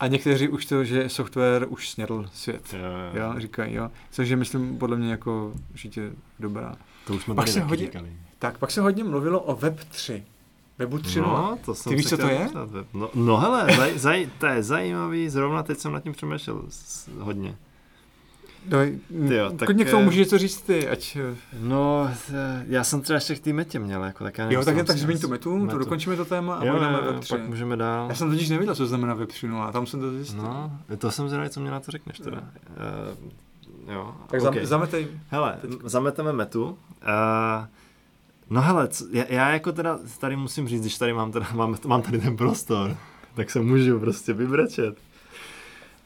a někteří už to, že software už snědl svět. Jo, jo. jo říkají, jo. Což je, myslím, podle mě jako určitě dobrá. To už jsme pak se hodně, říkali. Tak, pak se hodně mluvilo o Web 3. Webu 3. No, to jsem Ty víš, co to je? No, no hele, zaj, zaj, to je zajímavý, zrovna teď jsem nad tím přemýšlel hodně. No, Tyjo, tak, klidně k tomu můžeš něco říct ty, ať... No, já jsem třeba ještě k té metě měl, jako tak já nevím, Jo, tak, tak zmíň tu metu, metu, to dokončíme to téma a jo, půjdeme web 3. pak můžeme dál. Já jsem totiž nevěděl, co znamená web 3, no a tam jsem to zjistil. No, to jsem zvědavý, co mě na to řekneš teda. Uh, jo, tak okay. zametej. Hele, teď. zameteme metu. Uh, no hele, co, já, já, jako teda tady musím říct, když tady mám, teda, mám, mám tady ten prostor, tak se můžu prostě vybrečet.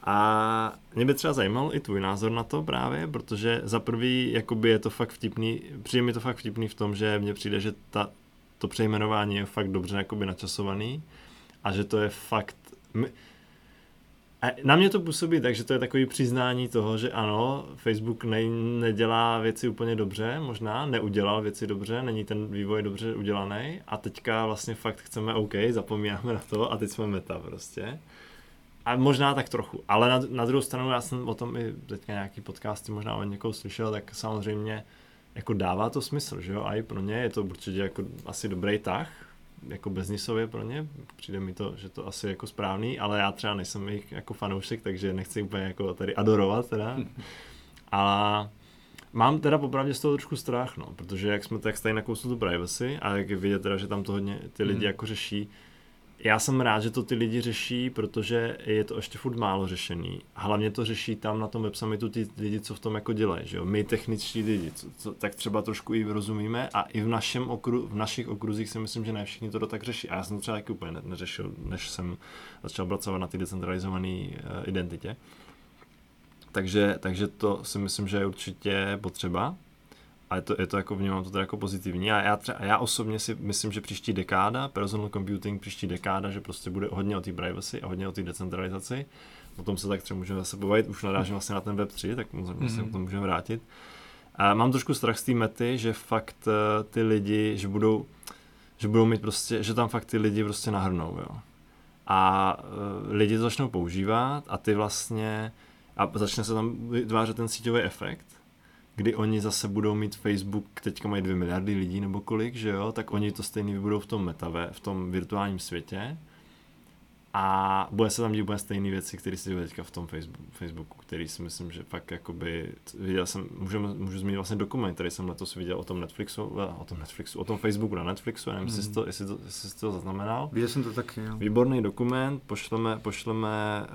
A mě by třeba zajímal i tvůj názor na to právě, protože za prvý jakoby je to fakt vtipný, přijde mi to fakt vtipný v tom, že mně přijde, že ta, to přejmenování je fakt dobře jakoby načasovaný a že to je fakt... A na mě to působí tak, že to je takový přiznání toho, že ano, Facebook ne, nedělá věci úplně dobře, možná neudělal věci dobře, není ten vývoj dobře udělaný a teďka vlastně fakt chceme OK, zapomínáme na to a teď jsme meta prostě. A možná tak trochu. Ale na, na druhou stranu, já jsem o tom i teďka nějaký podcasty možná od někoho slyšel, tak samozřejmě jako dává to smysl, že jo? A i pro ně je to určitě jako asi dobrý tah, jako biznisově pro ně, přijde mi to, že to asi jako správný, ale já třeba nejsem jich jako fanoušek, takže nechci úplně jako tady adorovat teda. Ale mám teda popravdě z toho trošku strach, no, protože jak jsme tak tady nakousli tu privacy a jak je vidět teda, že tam to hodně ty lidi mm. jako řeší, já jsem rád, že to ty lidi řeší, protože je to ještě furt málo řešený. Hlavně to řeší tam na tom web summitu ty lidi, co v tom jako dělají, že jo? My techničtí lidi, co, co, tak třeba trošku i rozumíme a i v, našem okru, v našich okruzích si myslím, že ne všichni to tak řeší. A já jsem to třeba taky úplně neřešil, než jsem začal pracovat na ty decentralizované uh, identitě. Takže, takže to si myslím, že je určitě potřeba. A je to, je to jako vnímám to teda jako pozitivní. A já, třeba, já osobně si myslím, že příští dekáda, personal computing příští dekáda, že prostě bude hodně o té privacy a hodně o té decentralizaci. O tom se tak třeba můžeme zase bavit, už narážím vlastně na ten Web 3, tak mm-hmm. se o tom můžeme vrátit. A mám trošku strach z té mety, že fakt uh, ty lidi, že budou, že budou mít prostě, že tam fakt ty lidi prostě nahrnou, jo. A uh, lidi to začnou používat a ty vlastně, a začne se tam vytvářet ten síťový efekt, kdy oni zase budou mít Facebook, teďka mají dvě miliardy lidí nebo kolik, že jo, tak oni to stejný budou v tom metave, v tom virtuálním světě a bude se tam dít úplně stejné věci, které se dějí teďka v tom Facebooku, Facebooku, který si myslím, že fakt jakoby, viděl jsem, můžu, můžu zmínit vlastně dokument, který jsem letos viděl o tom Netflixu, eh, o tom Netflixu, o tom Facebooku na Netflixu, nevím, mm. jestli, to, jestli, to, jestli jsi to zaznamenal. Viděl jsem to taky, jo. Výborný dokument, pošleme, pošleme,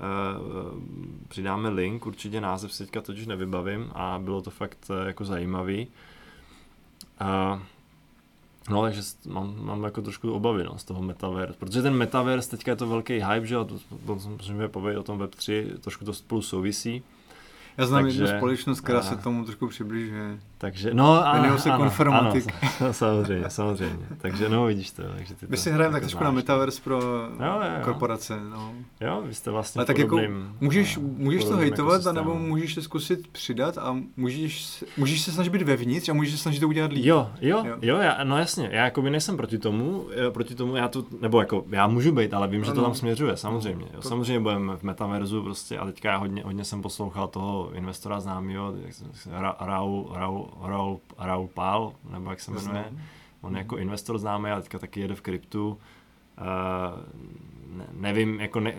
uh, přidáme link, určitě název si teďka totiž nevybavím a bylo to fakt uh, jako zajímavý. Uh, No, takže mám, mám jako trošku obavy no, z toho metaverse, protože ten metaverse, teďka je to velký hype, že jo, to, to, to, povědět o tom Web3, trošku to spolu souvisí. Já znám takže, jednu společnost, která a, se tomu trošku přibližuje. Takže, no a, se ano, Konformatik. Ano, samozřejmě, samozřejmě. Takže no, vidíš to. Takže ty My si hrajeme tak trošku na metaverse pro jo, jo, jo. korporace. No. Jo, vy jste vlastně Ale tak jako můžeš, no, můžeš to hejtovat, jako anebo můžeš to zkusit přidat a můžeš, můžeš se snažit být vevnitř a můžeš se snažit to udělat líp. Jo, jo, jo, jo já, no jasně, já jako by nejsem proti tomu, proti tomu, já tu, nebo jako, já můžu být, ale vím, že to tam směřuje, samozřejmě. Jo. Samozřejmě budeme v metaverzu prostě a teďka já hodně, hodně jsem poslouchal toho investora známého, Raul, Raul, Raul, Raul Pál, nebo jak se jmenuje. On jako investor známý, ale teďka taky jede v kryptu. Uh, ne, nevím, jako ne,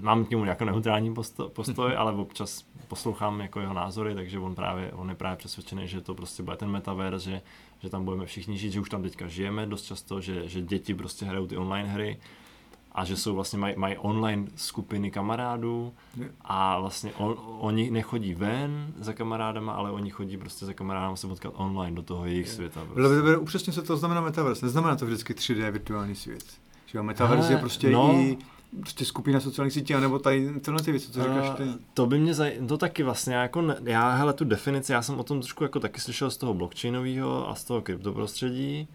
mám k němu jako neutrální postoj, postoj ale občas poslouchám jako jeho názory, takže on právě, on je právě přesvědčený, že to prostě bude ten metaverse, že, že tam budeme všichni žít, že už tam teďka žijeme dost často, že, že děti prostě hrajou ty online hry, a že jsou vlastně mají maj online skupiny kamarádů a vlastně on, oni nechodí ven za kamarádama, ale oni chodí prostě za kamarádama se potkat online do toho jejich světa. Prostě. Upřesně se to znamená metaverse, neznamená to vždycky 3D virtuální svět. Že metaverse je prostě no, i prostě skupina sociálních sítí, anebo tady tyhle ty věci, co říkáš ty? To by mě zaj... to taky vlastně jako, ne... já hele tu definici, já jsem o tom trošku jako taky slyšel z toho blockchainového a z toho kryptoprostředí,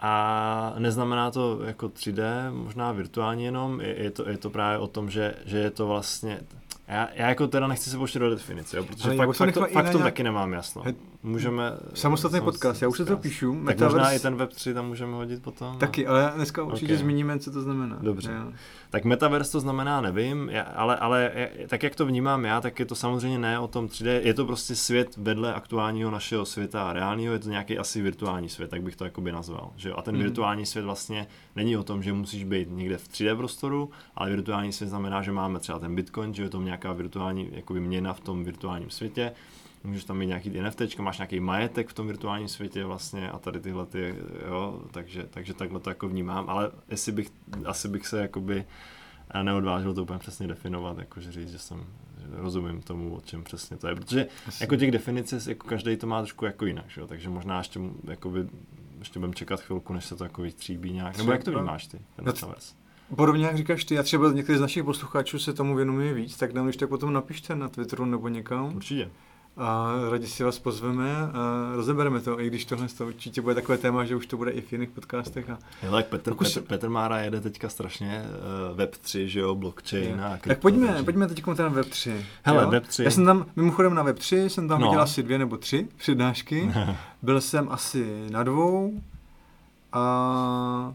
a neznamená to jako 3D, možná virtuálně jenom, je, je, to, je to právě o tom, že, že je to vlastně, já, já jako teda nechci se pouštět do definice, jo, protože fakt, fakt, to, fakt to taky nemám jasno. Můžeme... Samostatný podcast, já už se to píšu. Tak Metaverse... možná i ten Web3 tam můžeme hodit potom. Taky, ale dneska určitě okay. zmíníme, co to znamená. Dobře. Jo. Tak Metaverse to znamená, nevím, ale, ale tak jak to vnímám já, tak je to samozřejmě ne o tom 3D, je to prostě svět vedle aktuálního našeho světa reálního, je to nějaký asi virtuální svět, tak bych to jakoby nazval. Že jo? A ten mm. virtuální svět vlastně není o tom, že musíš být někde v 3D prostoru, ale virtuální svět znamená, že máme třeba ten Bitcoin, že je to nějaká virtuální jakoby měna v tom virtuálním světě, můžeš tam mít nějaký NFT, máš nějaký majetek v tom virtuálním světě vlastně a tady tyhle ty, jo, takže, takže takhle to jako vnímám, ale jestli bych, asi bych se jakoby neodvážil to úplně přesně definovat, jakože říct, že jsem, že rozumím tomu, o čem přesně to je, protože Asi. jako těch definic, jako každý to má trošku jako jinak, že jo? takže možná ještě, jakoby, ještě budeme čekat chvilku, než se to jako vytříbí nějak, nebo jak to vnímáš ty, ten no, Podobně jak říkáš ty, a třeba některý z našich posluchačů se tomu věnuje víc, tak nám když tak potom napište na Twitteru nebo někam. Určitě a rádi si vás pozveme a rozebereme to, i když tohle to určitě bude takové téma, že už to bude i v jiných podcastech. A... Hele, Petr, Pokus... Petr, Petr Mára jede teďka strašně uh, Web3, že jo, blockchain je. a krypto, Tak pojďme, takže... pojďme teď na Web3. Hele, jo? Web3. Já jsem tam, mimochodem na Web3, jsem tam no. viděl asi dvě nebo tři přednášky. Byl jsem asi na dvou a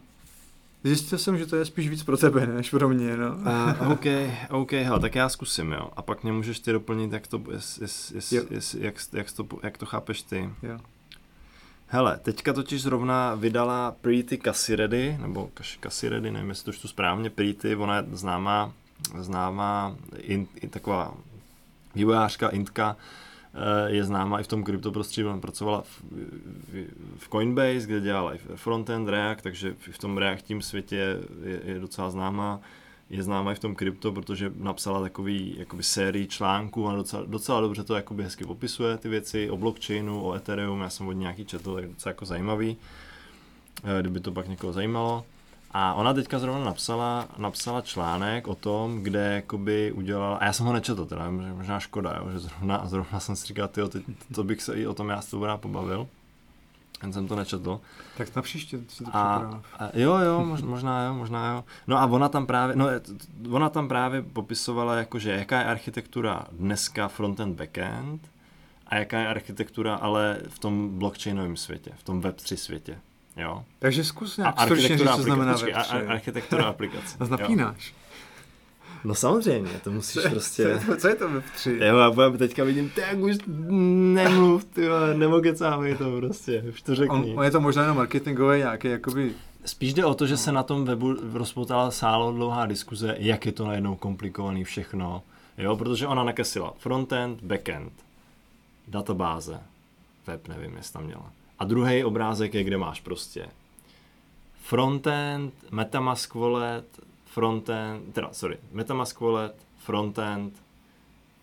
Zjistil jsem, že to je spíš víc pro tebe, než pro mě, no. Uh, OK, OK, hele, tak já zkusím, jo. A pak mě můžeš ty doplnit, jak to, jest, jest, jest, jest, jak, jak, to, jak to chápeš ty. Jo. Hele, teďka totiž zrovna vydala Pretty Cassiredy, nebo Cassiredy, nevím, jestli to čtu správně, Pretty, ona je známá, známá in, in, taková vývojářka, intka, je známá i v tom kryptoprostředí, ona pracovala v, v, v Coinbase, kde dělala i frontend, React, takže v tom React tím světě je, je docela známá. Je známá i v tom krypto, protože napsala takový jakoby sérii článků a docela, docela dobře to jakoby hezky popisuje ty věci o blockchainu, o Ethereum, já jsem od nějaký četl, tak docela jako zajímavý, eh, kdyby to pak někoho zajímalo. A ona teďka zrovna napsala, napsala článek o tom, kde jakoby udělala, a já jsem ho nečetl teda, možná škoda, jo, že zrovna, zrovna jsem si říkal, tyjo, ty, to bych se i o tom já s tou pobavil. jen jsem to nečetl. Tak na příště si to a, a, jo, jo, možná jo, možná jo. No a ona tam právě, no, ona tam právě popisovala, jakože jaká je architektura dneska frontend, backend a jaká je architektura ale v tom blockchainovém světě, v tom Web3 světě. Jo. Takže zkus nějak stručně říct, co znamená Web3. architektura aplikace. A napínáš. Jo. No samozřejmě, to musíš prostě... Co, co je to Web3? Jo, a teďka vidím, tak už nemluv, ty nemokecávej to prostě, už to řekni. On, on je to možná jenom marketingové nějaké, jakoby... Spíš jde o to, že se na tom webu rozpoutala sálo dlouhá diskuze, jak je to najednou komplikovaný všechno, jo, protože ona nakesila frontend, backend, databáze, web, nevím, jestli tam měla. A druhý obrázek je, kde máš prostě frontend, Metamask wallet, frontend, teda, sorry, Metamask wallet, frontend,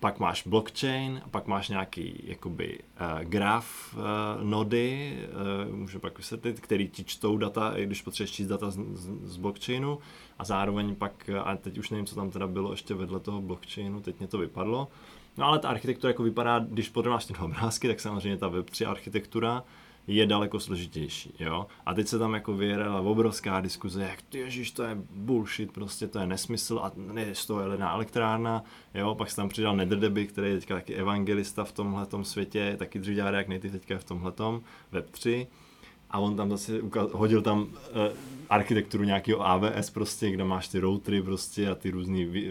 pak máš blockchain, a pak máš nějaký jakoby uh, graf uh, nody, uh, můžu pak vysvětlit, který ti čtou data, i když potřebuješ číst data z, z, z blockchainu. A zároveň pak, a teď už nevím, co tam teda bylo ještě vedle toho blockchainu, teď mě to vypadlo, no ale ta architektura jako vypadá, když potom máš ty obrázky, tak samozřejmě ta Web3 architektura, je daleko složitější, jo. A teď se tam jako vyjela obrovská diskuze, jak ty ježiš, to je bullshit, prostě to je nesmysl a ne, z toho jelená elektrárna, jo. Pak se tam přidal Netherderby, který je teďka taky evangelista v tomhle světě, taky dřív React Native teďka v tomhle Web3 a on tam zase ukaz, hodil tam uh, architekturu nějakého AWS prostě, kde máš ty routery prostě a ty různý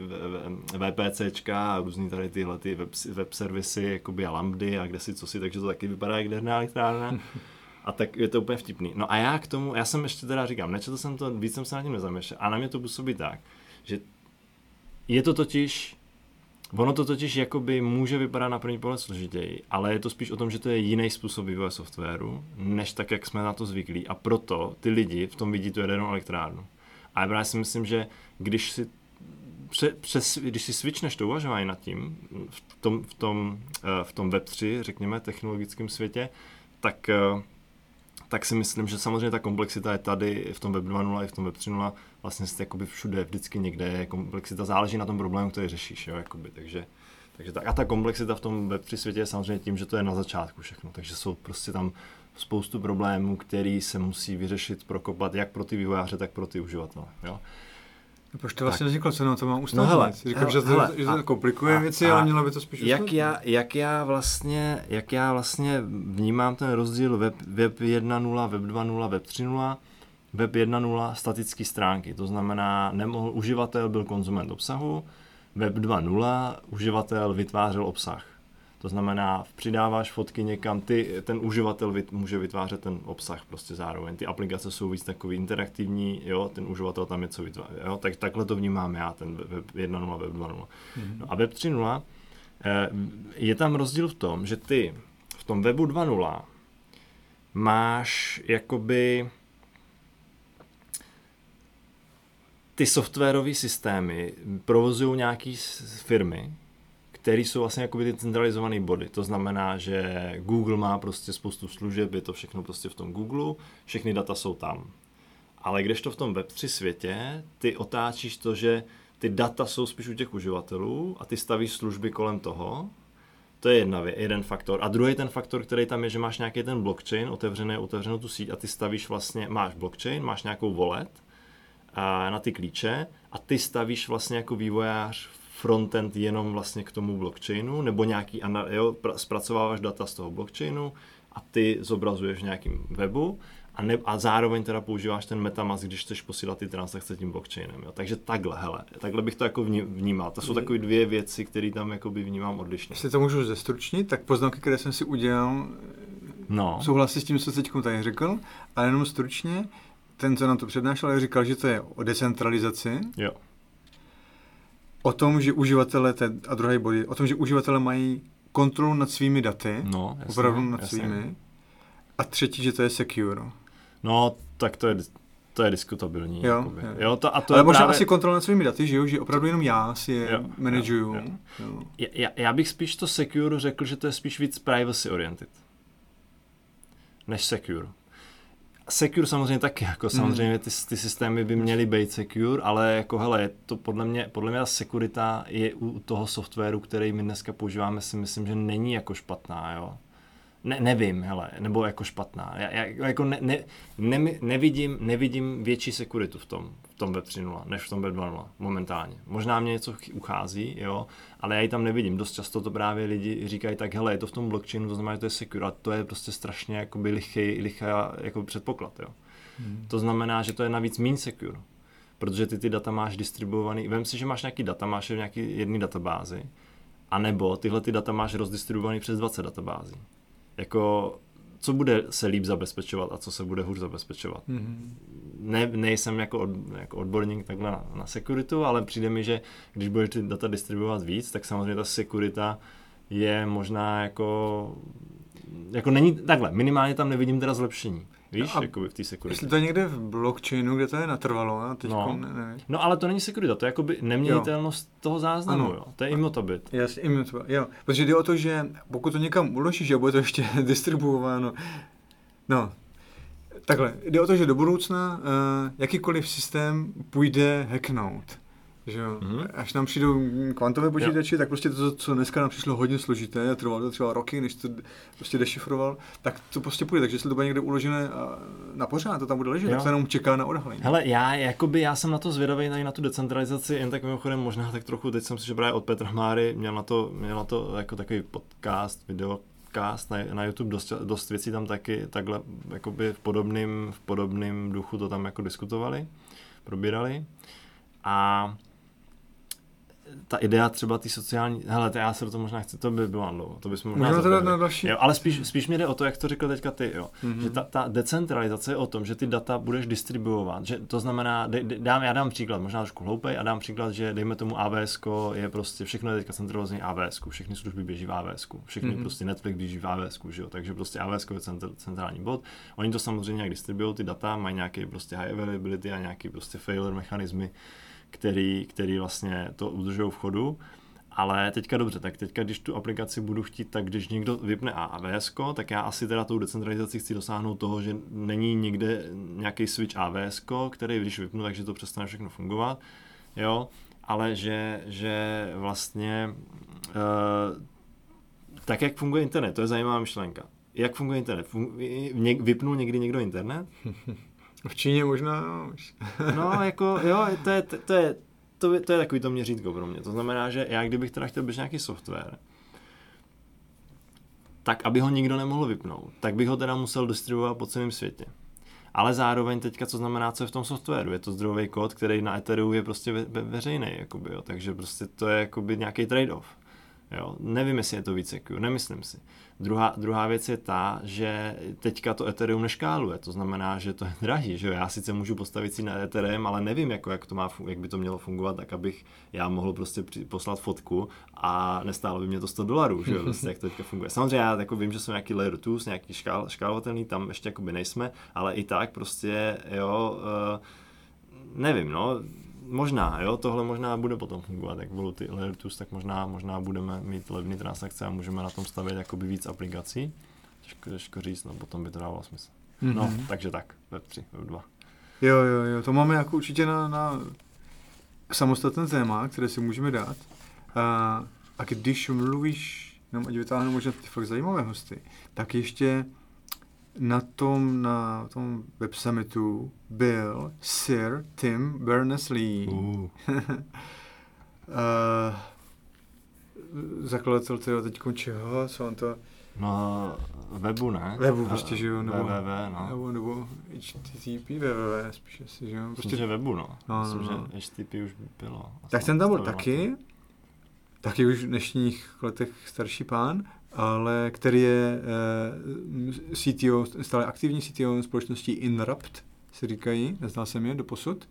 VPCčka a různý tady tyhle ty web, web servisy, jakoby a lambdy a kde si co si, takže to taky vypadá jak derná elektrárna. A tak je to úplně vtipný. No a já k tomu, já jsem ještě teda říkám, nečetl jsem to, víc jsem se na tím nezamešel a na mě to působí tak, že je to totiž Ono to totiž jakoby může vypadat na první pohled složitěji, ale je to spíš o tom, že to je jiný způsob vývoje softwaru, než tak, jak jsme na to zvyklí. A proto ty lidi v tom vidí tu jadernou elektrárnu. A já si myslím, že když si přes, když si switchneš to uvažování nad tím, v tom, v tom, eh, v tom Web3, řekněme, technologickém světě, tak, eh, tak si myslím, že samozřejmě ta komplexita je tady v tom Web 2.0 i v tom Web 3.0 vlastně jste jakoby všude, vždycky někde je komplexita, záleží na tom problému, který řešíš, jo, jakoby, takže, takže tak, a ta komplexita v tom web světě je samozřejmě tím, že to je na začátku všechno, takže jsou prostě tam spoustu problémů, který se musí vyřešit, prokopat, jak pro ty vývojáře, tak pro ty uživatele, jo. No, proč to vlastně vzniklo, co na to mám ustávat? No hele, Říkám, hele, že, to, hele, že to komplikuje a, věci, a, ale mělo by to spíš jak já, jak já, vlastně, jak já vlastně vnímám ten rozdíl web, web 1.0, web 2.0, web 3.0, Web 1.0 statické stránky, to znamená, nemohl, uživatel byl konzument obsahu, Web 2.0 uživatel vytvářel obsah. To znamená, přidáváš fotky někam, ty, ten uživatel vyt, může vytvářet ten obsah prostě zároveň. Ty aplikace jsou víc takový interaktivní, jo, ten uživatel tam něco vytváří, jo, tak takhle to vnímám já, ten web 1.0, web 2.0. Mm-hmm. No a web 3.0 eh, je tam rozdíl v tom, že ty v tom webu 2.0 máš jakoby ty softwarové systémy provozují nějaké firmy, které jsou vlastně jako ty centralizované body. To znamená, že Google má prostě spoustu služeb, je to všechno prostě v tom Google, všechny data jsou tam. Ale když to v tom Web3 světě, ty otáčíš to, že ty data jsou spíš u těch uživatelů a ty stavíš služby kolem toho, to je jedna vě, jeden faktor. A druhý ten faktor, který tam je, že máš nějaký ten blockchain, otevřený, otevřenou tu síť a ty stavíš vlastně, máš blockchain, máš nějakou wallet, na ty klíče a ty stavíš vlastně jako vývojář frontend jenom vlastně k tomu blockchainu, nebo nějaký, jo, zpracováváš data z toho blockchainu a ty zobrazuješ v nějakým webu a, ne, a zároveň teda používáš ten Metamask, když chceš posílat ty transakce tím blockchainem. Jo. Takže takhle, hele, takhle bych to jako vnímal. To jsou takové dvě věci, které tam jako by vnímám odlišně. Jestli to můžu zestručnit, tak poznámky, které jsem si udělal, no. souhlasí s tím, co teď tady řekl, ale jenom stručně, ten, co nám to přednášel, říkal, že to je o decentralizaci. Jo. O tom, že uživatelé, a druhý body, o tom, že uživatelé mají kontrolu nad svými daty. No, jasně, opravdu nad jasně. svými. A třetí, že to je secure. No, tak to je, to je diskutabilní. Jo, jakoby. jo. jo to, a to Ale možná právě... asi kontrola nad svými daty, že jo? Že opravdu jenom já si je jo, manažuju. Jo, jo. Jo. Já, já bych spíš to secure řekl, že to je spíš víc privacy oriented. Než secure. Secure samozřejmě taky, jako hmm. samozřejmě ty, ty systémy by měly být secure, ale jako hele, je to podle mě, podle mě ta sekurita je u toho softwaru, který my dneska používáme, si myslím, že není jako špatná, jo. Ne, nevím, hele, nebo jako špatná. Já, já jako ne, ne, ne, nevidím, nevidím větší sekuritu v tom, tom web 3.0, než v tom web 2.0 momentálně. Možná mě něco uchází, jo, ale já ji tam nevidím. Dost často to právě lidi říkají tak, hele, je to v tom blockchainu, to znamená, že to je secure a to je prostě strašně jakoby lichý, lichá jako předpoklad, jo. Hmm. To znamená, že to je navíc méně secure, protože ty ty data máš distribuovaný. Vem si, že máš nějaký data, máš je v nějaký jedné databázi, anebo tyhle ty data máš rozdistribuovaný přes 20 databází jako co bude se líp zabezpečovat a co se bude hůř zabezpečovat. Mm-hmm. Ne, nejsem jako, od, jako odborník takhle na, na sekuritu, ale přijde mi, že když budeš ty data distribuovat víc, tak samozřejmě ta sekurita je možná jako jako není takhle, minimálně tam nevidím teda zlepšení. Víš, no jakoby v té sekuritě. Jestli to je někde v blockchainu, kde to je natrvalo, a teď no. ne, ne. no, ale to není sekurita, to je jakoby neměnitelnost jo. toho záznamu, ano. jo. To je immutability. Jasně, immutability, jo. Protože jde o to, že pokud to někam uložíš a bude to ještě distribuováno, no, takhle, jde o to, že do budoucna uh, jakýkoliv systém půjde hacknout že jo? Mm-hmm. Až nám přijdou kvantové počítače, tak prostě to, co dneska nám přišlo hodně složité, a trvalo to třeba roky, než to prostě dešifroval, tak to prostě půjde. Takže jestli to bude někde uložené na pořád, to tam bude ležet, jo. tak se jenom čeká na odhalení. Hele, já, jakoby, já jsem na to zvědavý na tu decentralizaci, jen tak mimochodem možná tak trochu, teď jsem si, že právě od Petra Máry měl na to, měl na to jako takový podcast, video, cast na, na YouTube, dost, dost věcí tam taky takhle jakoby v podobném v podobným duchu to tam jako diskutovali, probírali. A ta idea třeba ty sociální, hele, já se do toho možná chci, to by bylo dlouho, to bychom možná Můžeme teda na další. Jo, ale spíš, spíš mi jde o to, jak to řekl teďka ty, jo. Mm-hmm. Že ta, ta, decentralizace je o tom, že ty data budeš distribuovat, že to znamená, d, d, dám, já dám příklad, možná trošku hloupej, a dám příklad, že dejme tomu AWS je prostě, všechno je teďka centralizované AWS, všechny služby běží v AWS, všechny mm-hmm. prostě Netflix běží v AWS, že jo, takže prostě AWS je centr, centrální bod. Oni to samozřejmě nějak distribuují, ty data, mají nějaký prostě high availability a nějaký prostě failure mechanismy, který, který vlastně to udržují v chodu. Ale teďka dobře, tak teďka, když tu aplikaci budu chtít, tak když někdo vypne AWS, tak já asi teda tou decentralizací chci dosáhnout toho, že není nikde nějaký switch AWS, který když vypnu, takže to přestane všechno fungovat, jo, ale že, že vlastně uh, tak, jak funguje internet, to je zajímavá myšlenka. Jak funguje internet? Fun- vypnul někdy někdo internet? V Číně možná, no. no, jako, jo, to je, to, to je, to, je, to je takový to měřítko pro mě. To znamená, že já kdybych teda chtěl být nějaký software, tak aby ho nikdo nemohl vypnout, tak bych ho teda musel distribuovat po celém světě. Ale zároveň teďka, co znamená, co je v tom softwaru. Je to zdrojový kód, který na Ethereum je prostě ve, ve, veřejný, jakoby, jo. takže prostě to je jakoby nějaký trade-off. Jo. Nevím, jestli je to víc secure, nemyslím si. Druhá, druhá věc je ta, že teďka to Ethereum neškáluje, to znamená, že to je drahý, že jo? já sice můžu postavit si na Ethereum, ale nevím, jako, jak, to má, jak by to mělo fungovat, tak abych já mohl prostě poslat fotku a nestálo by mě to 100 dolarů, že jo, prostě, jak to teďka funguje. Samozřejmě já jako vím, že jsou nějaký layer 2, nějaký škál, škálovatelný, tam ještě by nejsme, ale i tak prostě, jo, uh, nevím, no, možná, jo, tohle možná bude potom fungovat, jak budou ty layer tools, tak možná, možná budeme mít levné transakce a můžeme na tom stavět jakoby víc aplikací. Těžko, těžko říct, no potom by to dávalo smysl. Mm-hmm. No, takže tak, web 3, web 2. Jo, jo, jo, to máme jako určitě na, na samostatné téma, které si můžeme dát. A, a když mluvíš, jenom ať vytáhnu možná ty fakt zajímavé hosty, tak ještě na tom, na tom web summitu byl Sir Tim Berners-Lee. Uh. uh, zakladatel toho teď čeho, co on to... No, webu, ne? Webu prostě, že jo, nebo... www, no. Nebo, nebo HTTP, www, spíš asi, že jo. Prostě... Myslím, že webu, no. no Myslím, no, no. že HTTP už bylo. Tak ten tam byl taky, taky už v dnešních letech starší pán, ale který je uh, eh, CTO, stále aktivní CTO společnosti Inrupt, se říkají, neznal jsem je do posud.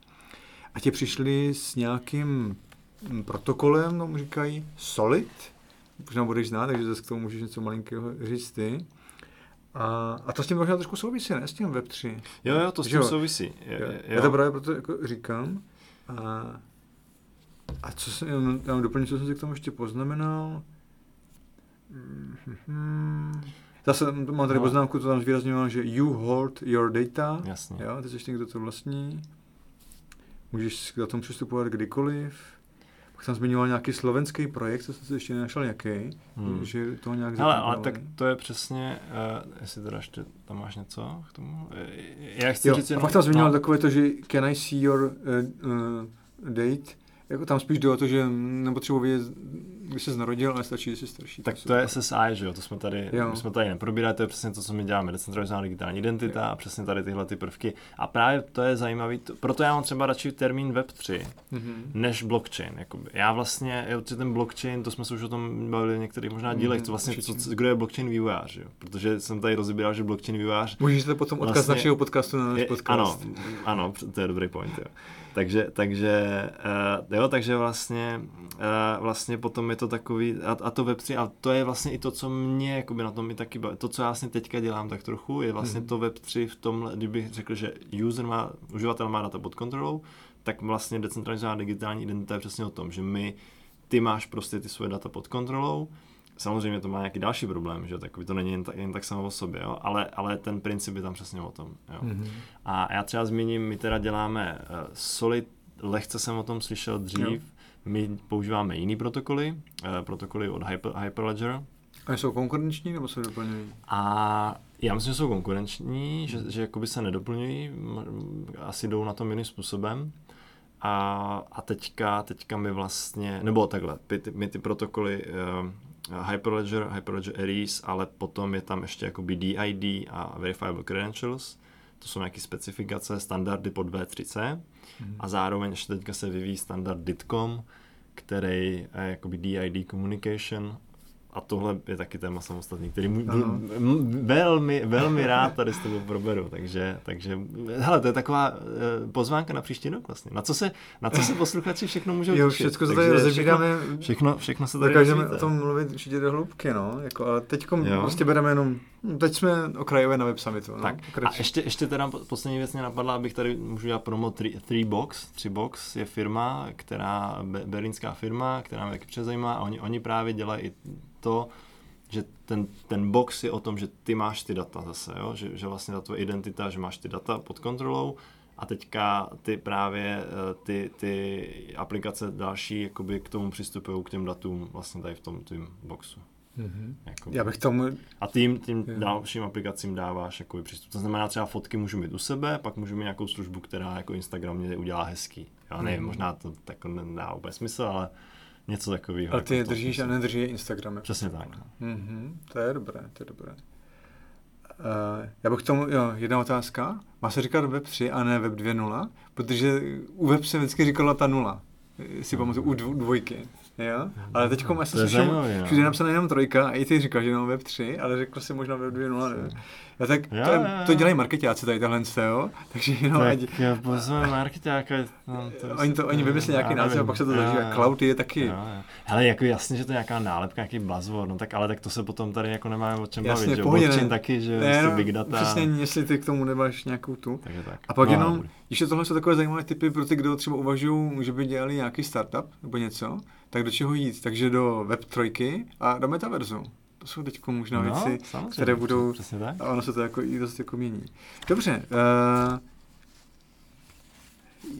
A tě přišli s nějakým hm, protokolem, no říkají Solid, možná budeš znát, takže zase k tomu můžeš něco malinkého říct ty. A, a to s tím možná trošku souvisí, ne? S tím Web3. Jo, jo, to s tím jo. souvisí. Jo, jo. Já to právě proto jako říkám. A, a co jsem, já mám doplnit, co jsem si k tomu ještě poznamenal. Mm-hmm. Zase mám tady no. poznámku, to tam zvýrazňovalo, že you hold your data. Jasně. Jo, ty jsi někdo to vlastní. Můžeš k tomu přistupovat kdykoliv. Pak tam zmiňoval nějaký slovenský projekt, co jsem si ještě nenašel jaký, Hmm. že to nějak Hele, ale zakomponovali. tak to je přesně, uh, jestli teda ještě tam máš něco k tomu? Eh, Já chci Jo, říct a jenom, pak tam zmiňoval no, takové to, že can I see your uh, uh, date? Jako tam spíš jde o to, že nepotřebuji vědět, kdy jsi narodil, ale stačí, že jsi starší. tak to je SSI, že jo, to jsme tady, Jo. my jsme tady neprobírali, to je přesně to, co my děláme, decentralizovaná digitální identita a přesně tady tyhle ty prvky. A právě to je zajímavý, to, proto já mám třeba radši termín Web3, Mhm. než blockchain. Jakoby. Já vlastně, jo, ten blockchain, to jsme se už o tom bavili v některých možná dílech, Mhm, to vlastně, co, co, kdo je blockchain vývojář, jo? protože jsem tady rozebíral, že blockchain vývojář Můžete potom odkaz Vlastně- našeho podcastu na náš podcast. ano, ano, to je dobrý point, jo. Takže, takže, uh, jo, takže vlastně, uh, vlastně potom je to takový, a, a to Web3, a to je vlastně i to, co mě jakoby na tom i taky baví. To, co já vlastně teďka dělám tak trochu, je vlastně Mhm. to Web3 v tom, kdybych řekl, že user má, uživatel má data pod kontrolou, tak vlastně decentralizovaná digitální identita je přesně o tom, že my, ty máš prostě ty svoje data pod kontrolou, Samozřejmě to má nějaký další problém, že takový to není jen tak, jen tak samo o sobě, jo? Ale, ale ten princip je tam přesně o tom. Jo? Mhm. A já třeba zmíním, my teda děláme uh, Solid, lehce jsem o tom slyšel dřív, Jo. My používáme jiný protokoly, uh, protokoly od Hyper, Hyperledger. A jsou konkurenční nebo se doplňují? a já myslím, že jsou konkurenční, že, že jakoby se nedoplňují, asi jdou na tom jiným způsobem. A, a teďka, teďka my vlastně, nebo takhle, my ty, my ty protokoly uh, Hyperledger, Hyperledger Aries, ale potom je tam ještě jakoby DID a Verifiable Credentials, to jsou nějaké specifikace, standardy pod V3C a zároveň ještě teďka se vyvíjí standard DITCOM, který je jakoby DID Communication a tohle je taky téma samostatný, který mu, Ano. m- velmi, velmi rád tady s tebou proberu, takže, takže hele, to je taková eh, pozvánka na příští rok vlastně. Na co se, na co se posluchači všechno můžou Jo, všechno se tady rozebíráme. Všechno, všechno, všechno se tady Dokážeme o tom mluvit určitě do hloubky, no. Jako, ale teď Jo. prostě bereme jenom, teď jsme okrajové na web summitu. No. Tak a ještě, ještě teda po- poslední věc mě napadla, abych tady můžu dělat promo 3box. 3box je firma, která, be- berlínská firma, která mě taky přezajímá a oni, oni právě dělají i to, že ten, ten box je o tom, že ty máš ty data zase, jo? Že, že vlastně ta tvoje identita, že máš ty data pod kontrolou a teďka ty právě eh, ty, ty aplikace další jakoby k tomu přistupují k těm datům vlastně tady v tom tvým boxu. Mhm. Jakoby. Já bych tomu, A tím, tím Jo. dalším aplikacím dáváš jakoby přístup. To znamená třeba fotky můžu mít u sebe, pak můžu mít nějakou službu, která jako Instagram mě udělá hezký. Já nevím, Mhm. možná to tak nedá úplně smysl, ale něco takového. ale ty jako držíš a nedrží Instagram. Přesně tak. no. Mhm, to je dobré, to je dobré. Uh, já bych k tomu, jo, jedna otázka. Má se říkat Web 3 a ne Web 2.0? Protože u Web se vždycky říkala ta nula. Si pamatuju, u dv- dvojky. Jo? Ale teď já To jsem slyšel, no. všude je napsaná jenom trojka a i ty říkáš, že jenom Web 3, ale řekl si možná Web 2.0, nevím. Já tak, Jo, to, jo, je, jo. to dělají marketáci tady tohle, jo? Takže jenom, ať, Tak jo, pozveme marketáka. No, oni, to, oni vymyslí nějaký název a pak se to zažívá. Cloud je taky. Jo, jo. Hele, jako jasně, že to je nějaká nálepka, nějaký buzzword, no tak ale tak to se potom tady jako nemáme o čem Jasně, bavit, že Blockchain taky, že Ne, no, big data. Přesně, jestli ty k tomu nemáš nějakou tu. Takže tak. A pak No, jenom, dobrý. Když je tohle jsou takové zajímavé typy pro ty, kdo třeba uvažují, že by dělali nějaký startup nebo něco, tak do čeho jít? Takže do Web3 a do Metaverzu. To jsou teď možná No, věci, samozřejmě, které budou, Přesně tak. a ono se to jako i dost jako mění. Dobře, uh,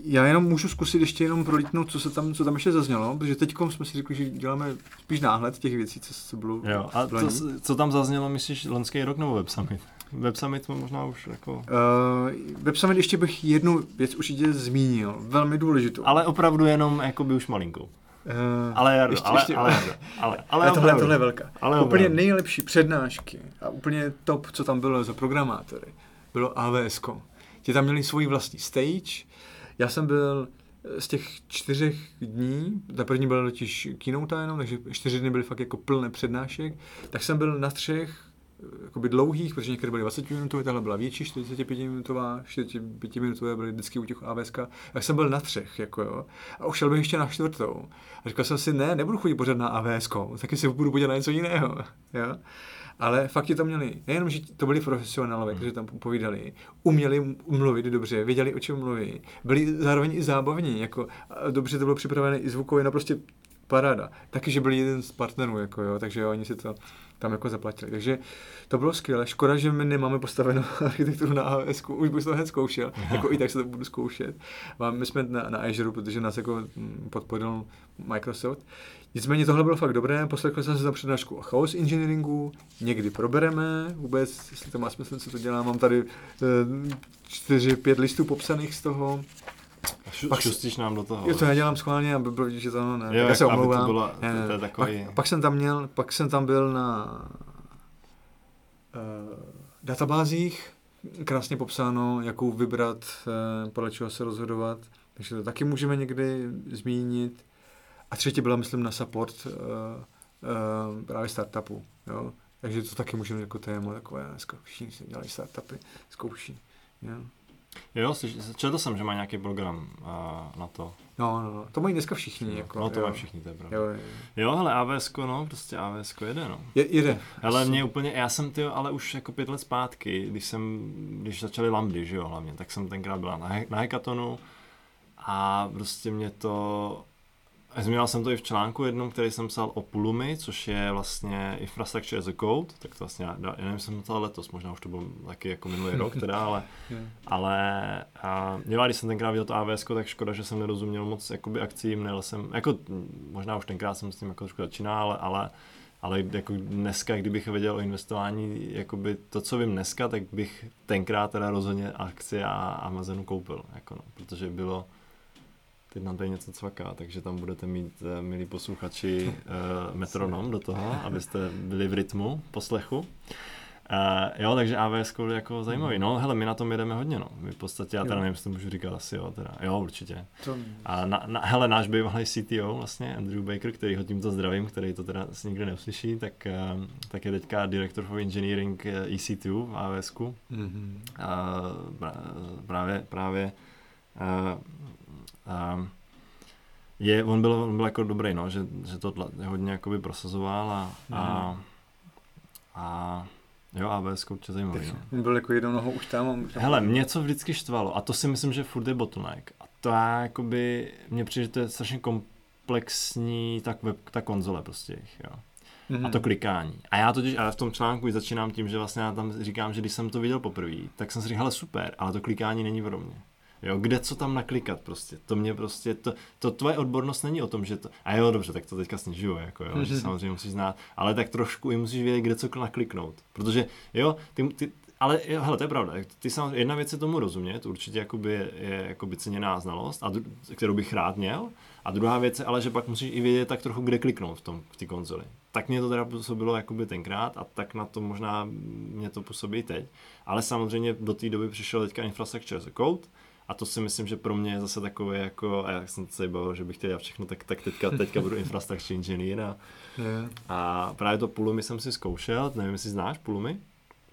já jenom můžu zkusit ještě jenom prolítnout, co, se tam, co tam ještě zaznělo, protože teď jsme si řekli, že děláme spíš náhled těch věcí, co, co bylo Jo, a to, co tam zaznělo, myslíš, loňský rok nebo Web Summit? Web Summit jsme možná už jako... Uh, Web Summit ještě bych jednu věc určitě zmínil, velmi důležitou. Ale opravdu jenom jakoby už malinkou. Uh, Ale Jardo, ještě- ale, ještě- ale, Jardo, ale, ale, ale tohle, tohle je velká. Ale úplně opravdu. nejlepší přednášky a úplně top, co tam bylo za programátory, bylo AWS. Ti tam měli svůj vlastní stage. Já jsem byl z těch čtyřech dní, ta první byla totiž keynote jenom, takže čtyři dny byly fakt jako plné přednášek, tak jsem byl na třech eh, jakoby dlouhých, protože některé byly 20 minutové, tahle byla větší, 45 minutová, 45 minutové byly vždycky u těch AWS, tak jsem byl na třech, jako jo, a už šel bych ještě na čtvrtou. A říkal jsem si, ne, nebudu chodit pořád na AWS, taky si budu podívat na něco jiného, jo. Ale fakt to měli, nejenom, že to byli profesionálové, kteří tam povídali, uměli mluvit dobře, věděli, o čem mluví, byli zároveň i zábavní, jako dobře to bylo připravené i zvukově na prostě paráda. Taky, že byl jeden z partnerů, jako jo, takže oni si to tam jako zaplatili. Takže to bylo skvělé. Škoda, že my nemáme postavenou architekturu na AWS, už bych to hned zkoušel, jako i tak se to budu zkoušet. My jsme na, na Azure, protože nás jako mm, podporil Microsoft. Nicméně tohle bylo fakt dobré, poslechli jsem si tam přednášku o chaos engineeringu, někdy probereme vůbec, jestli to má smysl, co to dělá. Mám tady eh, čtyři, pět listů popsaných z toho. Šu, pak šustíš nám do toho. Jo, to nedělám schválně, aby bylo vidět, že to ne. Jo, já se omlouvám. To bylo, ne, ne. To je takový... pak, pak, jsem tam měl, pak jsem tam byl na uh, databázích, krásně popsáno, jakou vybrat, uh, podle čeho se rozhodovat. Takže to taky můžeme někdy zmínit. A třetí byla, myslím, na support uh, uh, právě startupu. Jo? Takže to taky můžeme jako téma takové, všichni si dělají startupy, zkouší. Jo? Jo, četl jsem, že má nějaký program uh, na to. No, no, no, to mají dneska všichni. No, jako, no to jo. mají všichni, to je pravda. Jo, jo. jo hele, AWS, no, prostě AWS jede, no. Je, jede. Ale mě úplně, já jsem ty, ale už jako pět let zpátky, když jsem, když začaly lambdy, že jo, hlavně, tak jsem tenkrát byla na, na hackathonu a prostě mě to Zmínil jsem to i v článku jednom, který jsem psal o Pulumi, což je vlastně Infrastructure as a Code, tak to vlastně, já nevím, jsem to letos, možná už to byl taky jako minulý rok teda, ale, ale a, jo, když jsem tenkrát viděl to AWS, tak škoda, že jsem nerozuměl moc jakoby akcím, nejel jsem, jako možná už tenkrát jsem s tím jako trošku začínal, ale, ale ale jako dneska, kdybych věděl o investování, jakoby to, co vím dneska, tak bych tenkrát teda rozhodně akcie a Amazonu koupil, jako no, protože bylo, teď nám tady něco cvaká, takže tam budete mít, eh, milí posluchači, uh, metronom do toho, abyste byli v rytmu poslechu. Uh, jo, takže AWS je jako zajímavý. No, hele, my na tom jedeme hodně, no. My v podstatě, já teda nevím, jestli to můžu říkat, asi jo, teda. Jo, určitě. A na, na, hele, náš bývalý CTO, vlastně, Andrew Baker, který ho tímto zdravím, který to teda si nikdy neuslyší, tak, uh, tak je teďka Director of Engineering EC2 v AWS. Mm-hmm. Uh, právě, právě uh, a je, on byl, on byl jako dobrý, no, že, že to hodně jakoby prosazoval a, a, mhm. a Jo, ABS určitě zajímavý. No. On byl jako jednou nohou už tam. On Hele, mě co vždycky štvalo, a to si myslím, že furt je bottleneck. A to já, jakoby, mně přijde, že to je strašně komplexní ta, web, ta konzole prostě, jo. Mm-hmm. A to klikání. A já totiž, ale v tom článku začínám tím, že vlastně já tam říkám, že když jsem to viděl poprvé, tak jsem si říkal, hele super, ale to klikání není pro mě. Jo, kde co tam naklikat prostě. To mě prostě, to, to tvoje odbornost není o tom, že to, a jo, dobře, tak to teďka snižuju, jako jo, že samozřejmě musíš znát, ale tak trošku i musíš vědět, kde co nakliknout. Protože, jo, ty, ty ale jo, hele, to je pravda. Ty samozřejmě, jedna věc je tomu rozumět, určitě jakoby je, je jakoby ceněná znalost, a dru, kterou bych rád měl. A druhá věc je ale, že pak musíš i vědět tak trochu, kde kliknout v tom v té konzoli. Tak mě to teda působilo jakoby tenkrát a tak na to možná mě to působí teď. Ale samozřejmě do té doby přišel teďka Infrastructure as a Code, a to si myslím, že pro mě je zase takové jako, a já jsem se bavil, že bych chtěl dělat všechno, tak, tak teďka, teďka budu infrastructure engineer a, yeah. a právě to Pulumi jsem si zkoušel, nevím, jestli znáš Pulumi?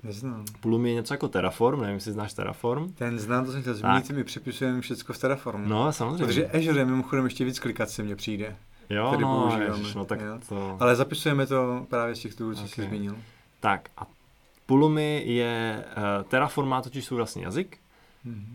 Neznám. Pulumi je něco jako Terraform, nevím, jestli znáš Terraform. Ten znám, to jsem chtěl zmínit, my přepisujeme všechno v Terraformu. No, samozřejmě. Protože Azure je mimochodem ještě víc klikat se mně přijde. Jo, který no, ježiš, no tak jo? to... Ale zapisujeme to právě z těch toolů, co okay. jsi zmínil. Tak a Pulumi je, uh, Terraform má totiž svůj vlastní jazyk,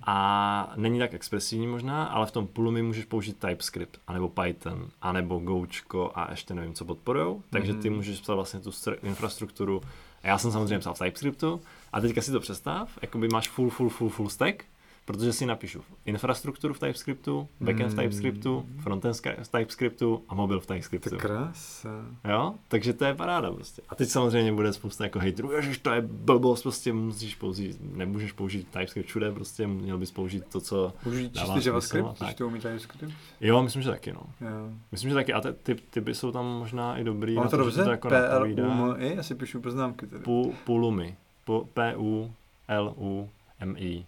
a není tak expresivní možná, ale v tom Pulumi můžeš použít TypeScript, anebo Python, anebo Gočko a ještě nevím, co podporujou. Takže ty mhm. můžeš psat vlastně tu infrastrukturu. A já jsem samozřejmě psal v TypeScriptu. A teďka si to představ, jakoby máš full, full, full, full stack protože si napíšu infrastrukturu v TypeScriptu, backend v hmm. TypeScriptu, frontend v TypeScriptu a mobil v TypeScriptu. To krása. Jo, takže to je paráda prostě. A teď samozřejmě bude spousta jako hejterů, ježiš, to je blbost, prostě musíš použít, nemůžeš použít TypeScript všude, prostě měl bys použít to, co Použít čistý JavaScript, když to umí TypeScript? Jo, myslím, že taky, no. Jo. Myslím, že taky, a ty typy jsou tam možná i dobrý. Mám to dobře? To jako P-L-U-M-I, asi píšu poznámky tady. P-U-L-U-M-I.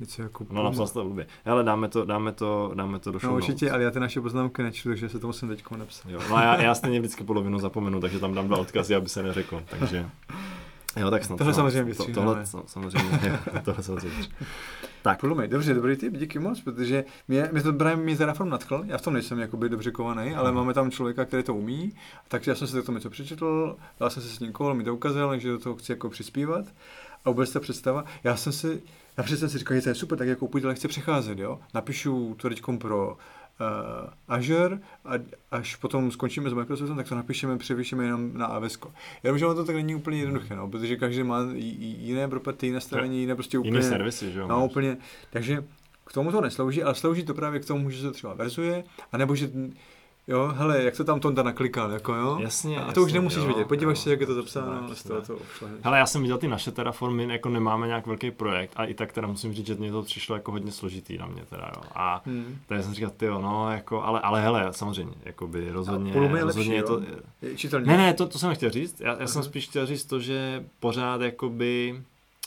Něco jako no napsal jsi to blbě. Ale dáme to, dáme to, dáme to do show No určitě, ale já ty naše poznámky nečtu, takže se to musím teď napsat. Jo, no a já, já stejně vždycky polovinu zapomenu, takže tam dám dva odkazy, aby se neřeklo, takže... Jo, tak snad. Tohle samozřejmě to, Tohle no, samozřejmě, tohle samozřejmě. Tak. Plumej, dobře, dobrý tip, díky moc, protože mě, mě to Brian mě teda form nadchl, já v tom nejsem jakoby dobře kovaný, ale hmm. máme tam člověka, který to umí, takže já jsem si to něco přečetl, dal jsem se s ním kol, mi to ukázal, že do toho chci jako přispívat a vůbec ta představa, já jsem si, já jsem si říkal, že to je super, tak jako půjde lehce přecházet, jo. Napíšu to teď pro Azure a až potom skončíme s Microsoftem, tak to napíšeme, převýšeme jenom na AWS. Jenomže ono to tak není úplně jednoduché, no, protože každý má jiné property, jiné stavení, jiné prostě úplně... Jiné servisy, že jo? No, úplně, takže k tomu to neslouží, ale slouží to právě k tomu, že se třeba verzuje, anebo že Jo, hele, jak to tam Tonda naklikal, jako jo? Jasně, A to už jasně, nemusíš jo, vidět, podívej jo, se, jak je to zapsáno, z toho to Hele, já jsem viděl ty naše Terraformy, jako nemáme nějak velký projekt a i tak teda musím říct, že mě to přišlo jako hodně složitý na mě teda, jo. A Hmm. tak jsem říkal, ty no, jako, ale, ale hele, samozřejmě, jako by rozhodně, je rozhodně lepší, je to? Je čitelný. ne, ne, to, to jsem nechtěl říct, já, já jsem spíš chtěl říct to, že pořád jakoby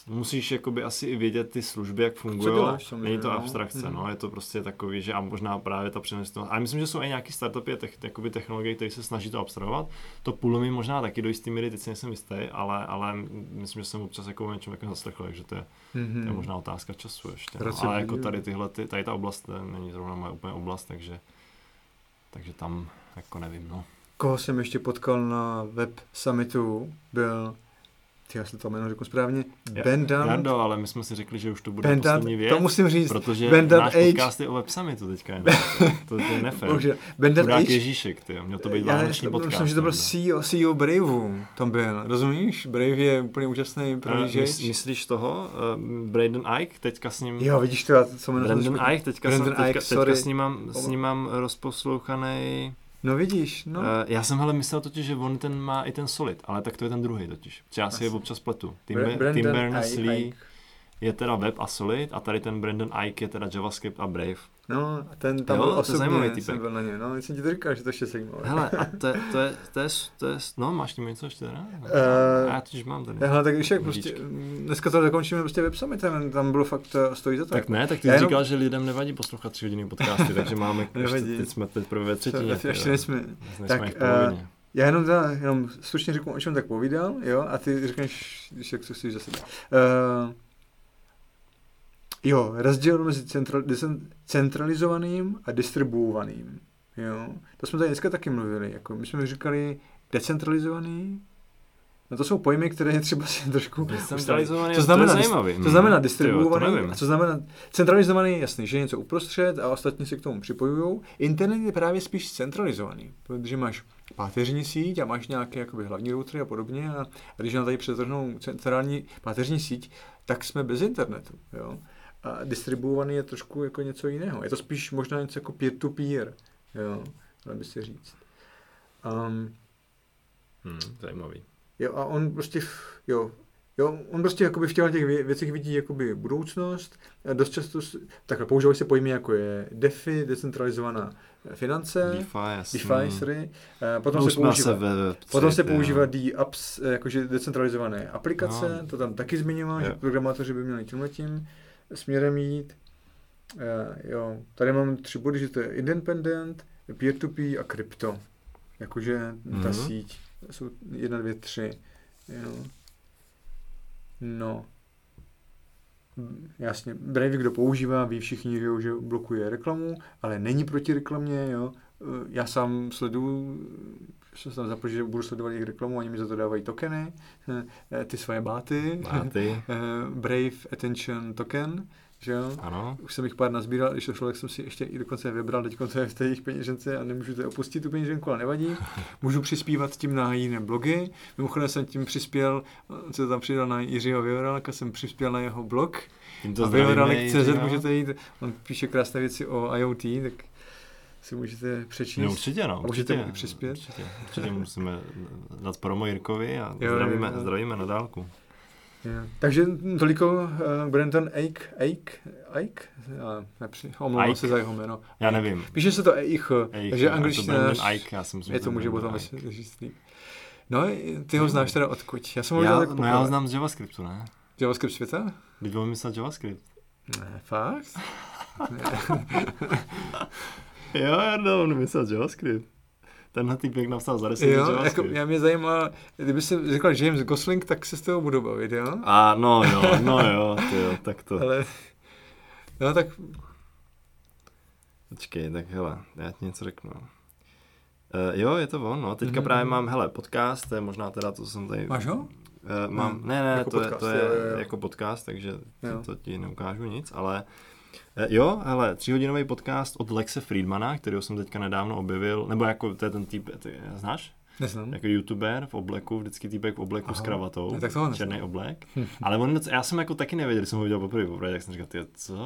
musíš jakoby asi i vědět ty služby, jak fungují. Není to no. abstrakce, Mhm. no, je to prostě takový, že a možná právě ta přenositelnost. Ale myslím, že jsou i nějaký startupy, tech, jakoby technologie, které se snaží to abstrahovat. To Pulumi možná taky do jistý míry, teď si nejsem jistý, ale, ale myslím, že jsem občas jako o něčem jako zaslechl, takže to je, Mhm. to je možná otázka času ještě. No. Ale jako tady tyhle, ty, tady ta oblast to není zrovna moje úplně oblast, takže, takže tam jako nevím, no. Koho jsem ještě potkal na web summitu, byl, ty já si to jméno řeknu správně, Ja- Bendan, Jardo, ale my jsme si řekli, že už to bude Bendan, poslední věc. to musím říct, Protože Bendan náš Age- podcast je o web summitu teďka jenom. To, to je nefér. bože, Bendan Chudák Age, Ježíšek, ty, měl to být já vánoční podcast. myslím, že to byl. CEO, CEO Braveu, tam byl, rozumíš? Brave je úplně úžasný Eh, prohlížeč. mys- Myslíš toho? Uh, Braden Ike, teďka s ním... Jo, vidíš to, já co Brandon řekl. Ike, teďka, Brandon jsem, teďka, Ike, teďka s ním mám, s ním mám rozposlouchaný... No vidíš, no. Uh, já jsem ale myslel totiž, že on ten má i ten Solid, ale tak to je ten druhý totiž. Já si je občas pletu. Tim, Bra- Tim Berners-Lee. Je teda web a Solid a tady ten Brandon Ike je teda JavaScript a Brave. No, a ten tam Jo, byl to je osobně, zajímavý jsem byl na ně. No, jsem ti to říkal, že to ještě zajímavé. Hele, a to, je- to, je, to, je, to je, no máš tím něco ještě teda? Eh, já totiž mám tady. Hele, tak když jak prostě, dneska to zakončíme prostě web summitem, tam bylo fakt, eh, stojí za to. Tak ne, tak ty jsi jenom- říkal, že lidem nevadí poslouchat tři hodiny podcasty, takže máme, ještě, Nevadí. teď jsme teprve ve třetině. ještě, ještě nejsme. Jsme tak. Já jenom, teda, jenom stručně řeknu, o čem tak povídal, jo, a ty řekneš, když jak to chceš za sebe. Uh, jo, rozdíl mezi central, centralizovaným a distribuovaným, jo. To jsme tady dneska taky mluvili, jako my jsme říkali decentralizovaný, no to jsou pojmy, které je třeba si trošku Decentralizovaný, Co znamená, to je zajímavý. to znamená distribuovaný, Tyjo, to nevím. a co znamená centralizovaný, jasný, že je něco uprostřed a ostatní se k tomu připojují. Internet je právě spíš centralizovaný, protože máš páteřní síť a máš nějaké jakoby, hlavní routery a podobně a, a když nám tady přetrhnou centrální páteřní síť, tak jsme bez internetu. Jo? A distribuovaný je trošku jako něco jiného. Je to spíš možná něco jako peer-to-peer, jo, by se říct. Um, Hmm, zajímavý. Jo, a on prostě, v- jo, jo, on prostě jakoby v těchto těch vě- věcech vidí jakoby budoucnost. A dost často, takhle používají se pojmy jako je DeFi, decentralizovaná finance, DeFi. DeFi. Eh, Potom, No, se používá, se ve potom se používá jo. D-Apps, eh, jakože decentralizované aplikace, No. to tam taky zmiňoval, že programátoři by měli tímhletím směrem jít. Eh, jo, tady mám tři body, že to je independent, peer-to-peer a krypto. Jakože ta Mhm. síť jsou jedna, dvě, tři. Jo. No. Mm, Jasně, Brave, kdo používá, ví všichni, že, jo, že blokuje reklamu, ale není proti reklamě, jo. Eh, Já sám sleduju, jsem se tam zapl, že budu sledovat jejich reklamu, oni mi za to dávají tokeny, eh, ty svoje báty, Máty, Eh, Brave Attention Token, že jo. ano. Už jsem jich pár nazbíral, když to šlo, tak jsem si ještě i dokonce vybral, teď je v té jejich peněžence a nemůžu to opustit, tu peněženku, ale nevadí. Můžu přispívat tím na jiné blogy. Mimochodem jsem tím přispěl, co tam přidal na Jiřího Vioralka, jsem přispěl na jeho blog. Tímto A Jiřího. můžete jít, on píše krásné věci o IoT, tak si můžete přečíst. No, určitě, no. můžete určitě, mu i přispět. Určitě, určitě musíme dát promo Jirkovi a Jo, zdravíme, jo, jo. zdravíme na dálku. Yeah. Takže toliko uh, Brandon Ike, Ike, Ike? Já nepři, omlouvám se za jeho jméno. Já nevím. Píše se to Eich, Ej, takže to angličtina Brandon Ike, já si myslím, je to může Brandon potom líp. No, ty ho Jo. znáš teda odkud? Já jsem ho Já, tak no já ho znám z JavaScriptu, ne? JavaScript světa? Teď budu myslet JavaScript. Ne, fakt? Jo, Jardo, on myslel JavaScript. Tenhle týpek napsal za 10 jo, jako, já mě zajímá, kdyby se říkal James Gosling, tak se s toho budu bavit, jo? A no jo, no jo, ty jo, tak to. Ale, no tak, Počkej, tak hele, já ti něco řeknu. Uh, jo, je to on, no. Teďka Mhm. právě mám, hele, podcast, to je možná teda to, co jsem tady... máš ho? Uh, mám, Hmm, ne, ne, jako to, podcast, je, to je jo, jo, jako podcast, takže Jo. to, ti neukážu nic, ale E, jo, ale tříhodinový podcast od Lexe Friedmana, který jsem teďka nedávno objevil, nebo jako to je ten typ, ty, znáš? Neznám. Jako youtuber v obleku, vždycky týpek v obleku Aha. s kravatou, Ne, tak tohle černý oblek. Ale on, já jsem jako taky nevěděl, když jsem ho viděl poprvé, poprvé, tak jsem říkal, ty, co,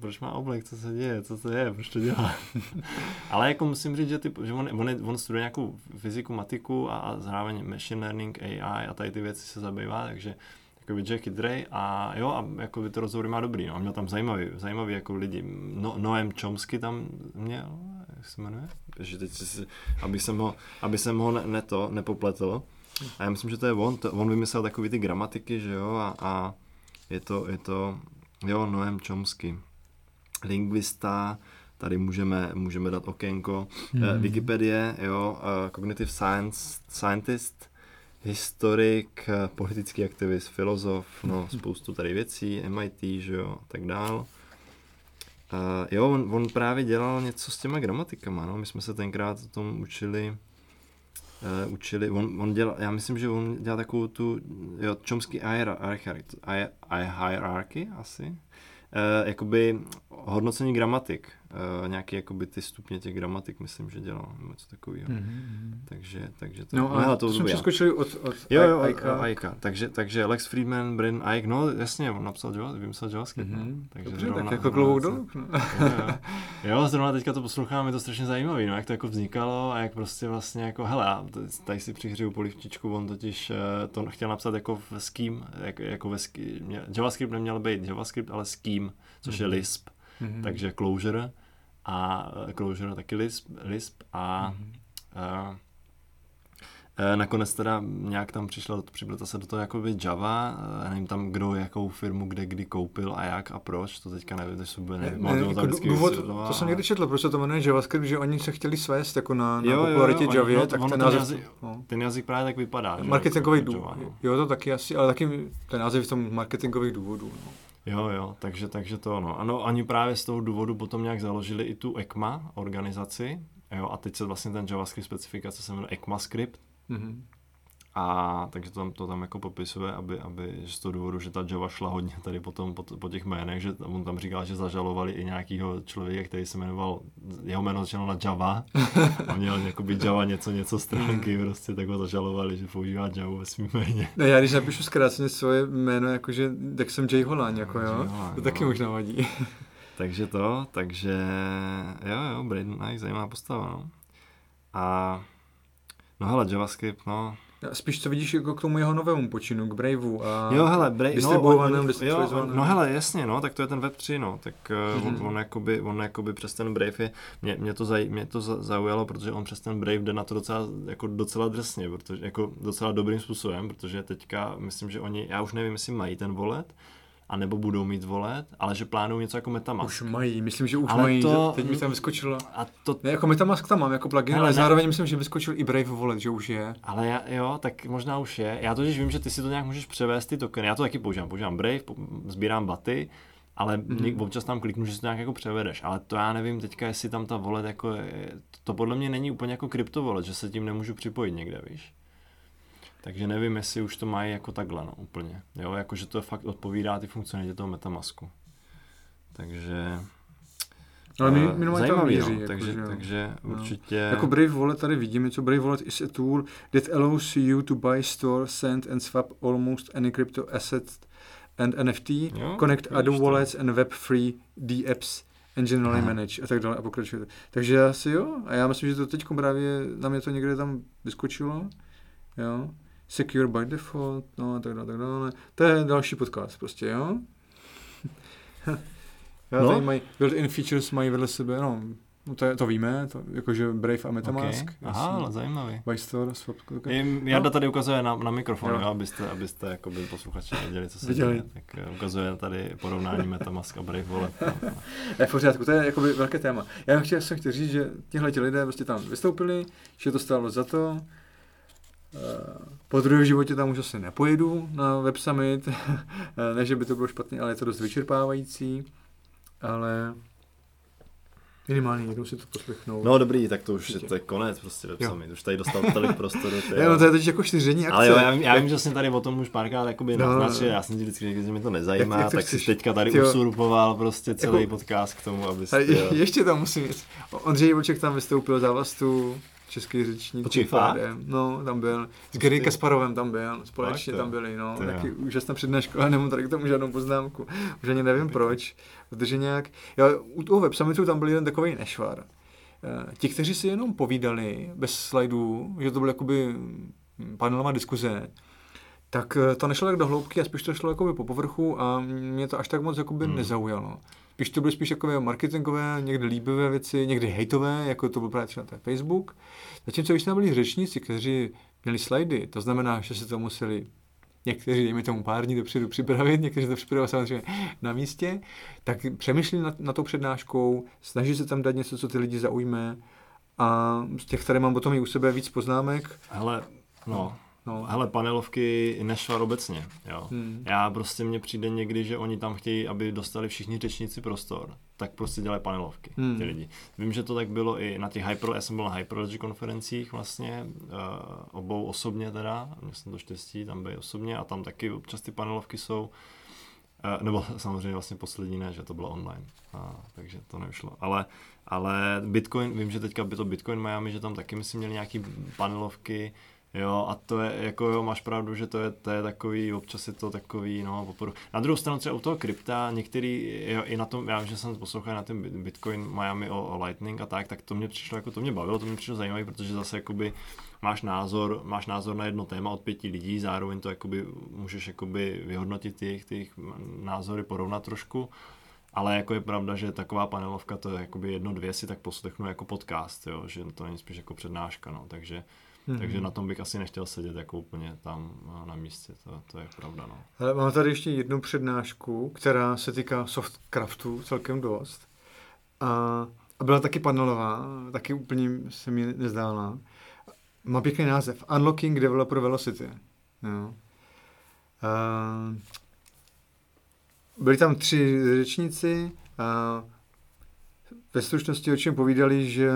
proč má oblek, co se děje, co to je, proč to dělá. Ale jako musím říct, že, ty, že on, on, on studuje nějakou fyziku, matiku a, a zároveň machine learning, AI a tady ty věci se zabývá, takže jako že je chytrej a jo, a jako by to rozhovory má dobrý, no. A měl tam zajímavý, zajímavý jako lidi. No, Noem Chomsky tam měl, jak se jmenuje? že teď si, aby jsem ho, aby jsem ho ne, ne to, nepopletl. A já myslím, že to je on, to, on vymyslel takový ty gramatiky, že jo, a, a je to, je to, jo, Noem Chomsky, lingvista, tady můžeme, můžeme dát okénko, hmm. Wikipedie, jo, uh, cognitive science, scientist, historik, politický aktivist, filozof, no spoustu tady věcí, MIT, že jo, tak dál. Uh, jo, on, on právě dělal něco s těma gramatikama, no, my jsme se tenkrát o tom učili, uh, učili, on, on dělal, já myslím, že on dělal takovou tu, jo, Chomsky hierarchy, hierarchy asi, uh, jakoby hodnocení gramatik, uh, nějaký jakoby ty stupně těch gramatik, myslím, že dělal, nebo něco takového. Mhm. Takže, takže to, No hele, to, to jsme přeskočili od, od Jo, jo, Aika. Aika. Aika. Takže, takže Lex Friedman, Brin Ike, no jasně, on napsal Java, vymyslel JavaScript. Mhm. no. Takže Dobře, zrovna- tak jako klobouk dolů. No. Jo, jo. jo, zrovna teďka to poslouchám, je to strašně zajímavý, no, jak to jako vznikalo a jak prostě vlastně jako, hele, tady si přihřeju polivčičku, on totiž eh, to chtěl napsat jako v scheme, jako, jako ve scheme, JavaScript neměl být JavaScript, ale scheme, což je Mhm. Lisp, Mhm. takže Clojure a eh, Clojure taky Lisp, Lisp a Mhm. Uh, nakonec teda nějak tam přišla, připleta se do toho jako by Java, eh, nevím tam kdo, jakou firmu, kde, kdy koupil a jak a proč, to teďka nevím, to jsou Ne, nevím, ne, to jako důvod, vysvětloval. to jsem někdy četl, proč se to jmenuje JavaScript, že oni se chtěli svést jako na, na Jo, jo, jo, popularitě oni- Javě, tak ten ten název... jazyk- no. Ten jazyk právě tak vypadá. Marketingový jako důvod. No. Jo, to taky asi, ale taky ten název v tom marketingových důvodů. No. Jo, jo, takže, takže to no. Ano, oni právě z toho důvodu potom nějak založili i tu ECMA organizaci, jo, a teď se vlastně ten JavaScript specifikace se jmenuje ECMAScript, Mhm. A takže to tam, to tam jako popisuje, aby, aby z toho důvodu, že ta Java šla hodně tady potom po, po těch jménech, že on tam říkal, že zažalovali i nějakýho člověka, který se jmenoval, jeho jméno začalo na Java a měl jakoby Java něco, něco stránky, prostě tak ho zažalovali, že používá Java ve svým jméně. Ne, já když napíšu zkráceně svoje jméno, jakože, tak jsem Jay Holan, jako jo, Holan, to taky no. možná vadí. Takže to, takže jo, jo, Braden zajímavá postava, no. A no hele, JavaScript, no, Spíš to vidíš jako k tomu jeho novému počinu, k Braveu a Jo, hele, Bra- no, on- jo, decentralizovaném. no hele, jasně, no, tak to je ten Web 3, no, tak uh, Mhm. on, on, jakoby, on jakoby přes ten Brave je, mě, mě to, zaj, mě to za- zaujalo, protože on přes ten Brave jde na to docela, jako docela drsně, protože, jako docela dobrým způsobem, protože teďka, myslím, že oni, já už nevím, jestli mají ten wallet, anebo budou mít wallet, ale že plánují něco jako Metamask. Už mají, myslím, že už Ale mají, to- teď mi tam vyskočilo. A to, Ne, jako Metamask tam mám jako plugin, Hele, ale ne. zároveň myslím, že vyskočil i Brave Wallet, že už je. ale já, jo, tak možná už je. Já totiž vím, že ty si to nějak můžeš převést ty tokeny. Já to taky používám. Používám Brave, sbírám baty, ale Mhm. mm-hmm. občas tam kliknu, že si to nějak jako převedeš. Ale to já nevím teďka, jestli tam ta wallet jako je, to podle mě není úplně jako kryptovolet, že se tím nemůžu připojit někde, víš. Takže nevím, jestli už to mají jako takhle, no, úplně. Jo, jako že to fakt odpovídá ty funkcionalitě toho Metamasku. Takže... Ale mi, eh, tam zajímavý, míří. no, jako, takže, že jo. takže No. určitě... Jako Brave Wallet tady vidíme, co Brave Wallet is a tool that allows you to buy, store, send and swap almost any crypto asset and NFT, Jo, connect other to. wallets and web-free D-apps and generally Aha. manage a tak dále a pokračuje. Takže asi jo, a já myslím, že to teď právě, na mě to někde tam vyskočilo, jo. Secure by default, no a tak dále, tak dále. To je další podcast prostě, jo. Já No. tady mají, built-in features mají vedle sebe, no, no to, je, to víme, to, jakože Brave a Metamask. Okay. Aha, ale zajímavý. Bystore, swap, okay. I Jarda tady ukazuje na, na mikrofon, Jo. jo. abyste, abyste jako by posluchači věděli, co se děje. Tak eh, ukazuje tady porovnání Metamask a Brave Wallet. No, no. Je v pořádku, to je jakoby velké téma. Já bych chtěl, jsem chtěl říct, že tihle ti lidé prostě tam vystoupili, že to stálo za to. Eh, Po druhé v životě tam už asi nepojedu na Web Summit, ne, že by to bylo špatné, ale je to dost vyčerpávající. Ale Minimálně jednou si to poslechnou. No dobrý, tak to už je, to je konec prostě websami. Už tady dostal tolik prostoru. Ty, no to je teď jako štyření akce. ale jo, já, vím- já vím, že jsem tady o tom už párkrát jakoby No, no, no, naznačil, já jsem ti vždycky řekl, že mě to nezajímá, Jak- jak to tak chceš? si teďka tady Tyjo. usurpoval prostě celý Jako- podcast k tomu, aby A si... je, ještě tam musím říct. Ondřej Vlček tam vystoupil za vlastu, český řečník. Počkej, fakt? No, tam byl. S Gary? Kasparovem tam byl, společně Fakt, jo. tam byli, no. Ty jo. Taky úžasná přednáška, ale nemám tady k tomu žádnou poznámku. Už ani nevím proč, protože nějak, jo, u toho web summitu tam byl jeden takový nešvar. Eh, Ti, kteří si jenom povídali bez slajdů, že to bylo jakoby hm, panelová diskuze, tak eh, to nešlo tak do hloubky a spíš to šlo jakoby po povrchu a mě to až tak moc jakoby Hmm. nezaujalo. Spíš to byly spíš takové marketingové, někdy líbivé věci, někdy hejtové, jako to byl právě třeba ten Facebook. Zatímco když tam byli řečníci, kteří měli slajdy, to znamená, že se to museli někteří, dejme tomu pár dní dopředu připravit, někteří to připravili samozřejmě na místě, tak přemýšlí nad, nad tou přednáškou, snaží se tam dát něco, co ty lidi zaujme a z těch tady mám potom i u sebe víc poznámek. Hele, no, No, hele, panelovky nešvar obecně, jo. Hmm. Já prostě mně přijde někdy, že oni tam chtějí, aby dostali všichni řečníci prostor, tak prostě dělají panelovky, Hmm. ty lidi. Vím, že to tak bylo i na těch hyper, já jsem byl na Hyperology konferencích vlastně, uh, obou osobně teda, měl jsem to štěstí, tam byly osobně a tam taky občas ty panelovky jsou, uh, nebo samozřejmě vlastně poslední ne, že to bylo online, a, takže to nevyšlo. Ale, ale Bitcoin, vím, že teďka by to Bitcoin Miami, že tam taky myslím měli nějaký panelovky, Jo, a to je, jako jo, máš pravdu, že to je, to je takový, občas je to takový, no, oporu. Na druhou stranu třeba u toho krypta, některý, jo, i na tom, já vím, že jsem poslouchal na ten Bitcoin Miami o, o Lightning a tak, tak to mě přišlo, jako to mě bavilo, to mě přišlo zajímavé, protože zase jakoby máš názor, máš názor na jedno téma od pěti lidí, zároveň to jakoby můžeš jakoby vyhodnotit jejich, jejich názory, porovnat trošku. Ale jako je pravda, že taková panelovka, to je jakoby jedno, dvě si tak poslechnu jako podcast, jo, že to není spíš jako přednáška, no, takže Mhm. takže na tom bych asi nechtěl sedět jako úplně tam a, na místě, to, to je pravda. No. Ale mám tady ještě jednu přednášku, která se týká softcraftu celkem dost. A, a byla taky panelová, taky úplně se mi nezdála. Má pěkný název. Unlocking Developer Velocity. Jo. A, byli tam tři řečníci a ve stručnosti o čem povídali, že,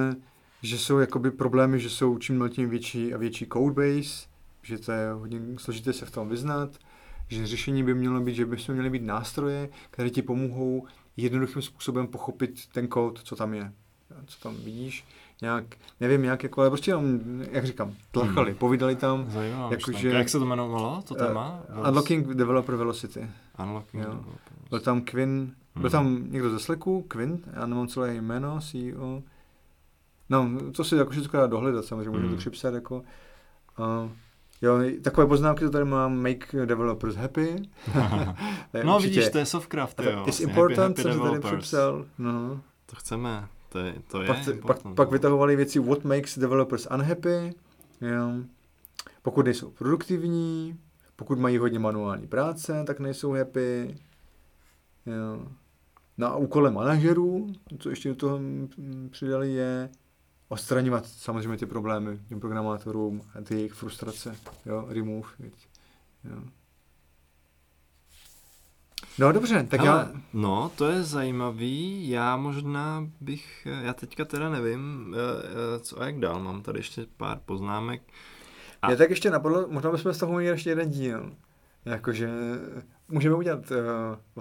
že jsou jakoby problémy, že jsou čím dál tím větší a větší codebase, že to je hodně složité se v tom vyznat, že řešení by mělo být, že by měly být nástroje, které ti pomohou jednoduchým způsobem pochopit ten kód, co tam je, co tam vidíš. Nějak, nevím jak, jako, ale prostě jenom, jak říkám, tlachali, Hmm. povídali tam. Zajímavá Jako, že- Jak se to jmenovalo, to téma? Uh, Unlocking Developer Velocity. Unlocking. Jo. developer. Byl tam Quinn, byl Hmm. tam někdo ze Slacku, Quinn, já nemám celé jméno, CEO. No, to si jako všechno dá dohledat, samozřejmě, můžu to Hmm. připsat jako. Uh, jo, takové poznámky to tady mám, make developers happy. No určitě- vidíš, to je Softcraft, a jo. to It's vlastně, important, happy, jsem happy si tady připsal. No. To chceme, to je, to je Pak, pak, important, pak no. vytahovali věci what makes developers unhappy. Jo. Pokud nejsou produktivní, pokud mají hodně manuální práce, tak nejsou happy. Jo. No a úkolem manažerů, co ještě do toho mm, přidali, je odstraňovat samozřejmě ty problémy těm programátorům a ty jejich frustrace. Jo, remove. viď. Jo. No dobře, tak Hele, já... No, to je zajímavý. Já možná bych, já teďka teda nevím, eh, eh, co a jak dál. Mám tady ještě pár poznámek. A- Mě tak ještě napadlo, možná bychom z toho měli ještě jeden díl. Jakože můžeme udělat uh,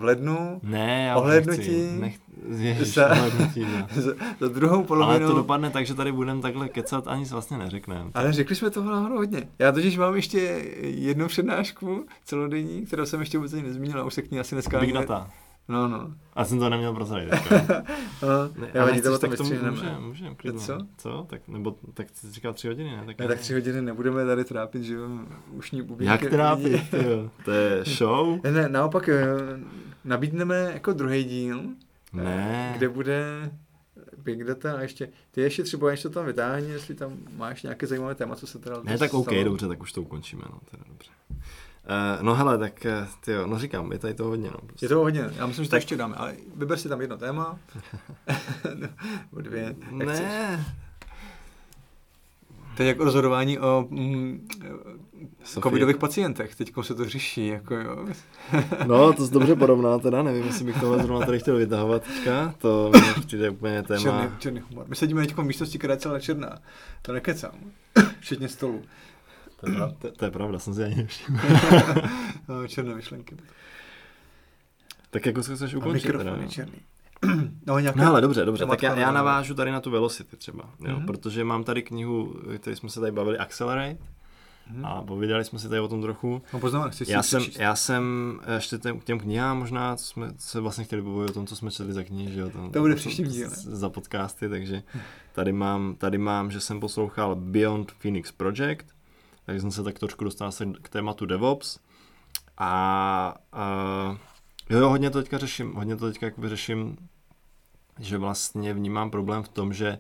v lednu Ne, já Ohlédnutí. Nechci, nech, ježiš, Za- ohlédnutí, no. za, za druhou Ale polovinu. to dopadne tak, že tady budeme takhle kecat, ani vlastně neřekneme. Ale řekli jsme toho náhodou hodně. Já totiž mám ještě jednu přednášku celodenní, kterou jsem ještě vůbec nezmínil a už se k ní asi dneska... Big ani ne- data. No, no. A jsem to neměl prozradit. no Ne, já vadí, to tak to můžeme, můžeme, klidně. Co? Co? Tak, nebo, tak jsi říkal tři hodiny, ne? Tak, Ne, tak tři hodiny nebudeme tady trápit, že jo, ušní bubínky. Jak trápit, jo? To je show? Ne, ne, naopak eh, nabídneme jako druhý díl, Ne. kde bude Big Data a ještě, ty ještě třeba, to tam vytáhni, jestli tam máš nějaké zajímavé téma, co se teda Ne, tak OK, stalo. dobře, tak už to ukončíme, no, teda dobře. Uh, no hele, tak uh, ty no říkám, je tady to hodně, no. Prostě. Je to hodně, já myslím, že to Tak- ještě dáme, ale vyber si tam jedno téma, nebo dvě, jak chceš. Ne. To je jako rozhodování o mm, covidových pacientech. Teď se to řeší, jako jo. no, to jsi dobře porovnal, teda nevím, jestli bych tohle zrovna tady chtěl vytahovat teďka. To přijde úplně téma. Černý, černý humor. My sedíme teď v místnosti, která je celá černá. To nekecám. Včetně stolu. To je, to, to je pravda, jsem si ani nevšiml. no, černé myšlenky. Tak jako se chceš ukončit? Mikrofon je černý. No, nějaké... no ale dobře, dobře, tak já, já navážu tady na tu Velocity třeba, jo, mm-hmm. protože mám tady knihu, který jsme se tady bavili, Accelerate, mm-hmm. a povídali jsme si tady o tom trochu. No poznám, chci já, jsem, já jsem ještě těm, těm knihám možná, jsme se vlastně chtěli bavit o tom, co jsme četli za knihy, že jo. Tam, to bude příští díl. Za podcasty, takže tady mám, tady mám, že jsem poslouchal Beyond Phoenix Project, takže jsem se tak trošku dostal k tématu DevOps a, a Jo, jo, hodně to teďka řeším, hodně to teďka jakoby řeším, že vlastně vnímám problém v tom, že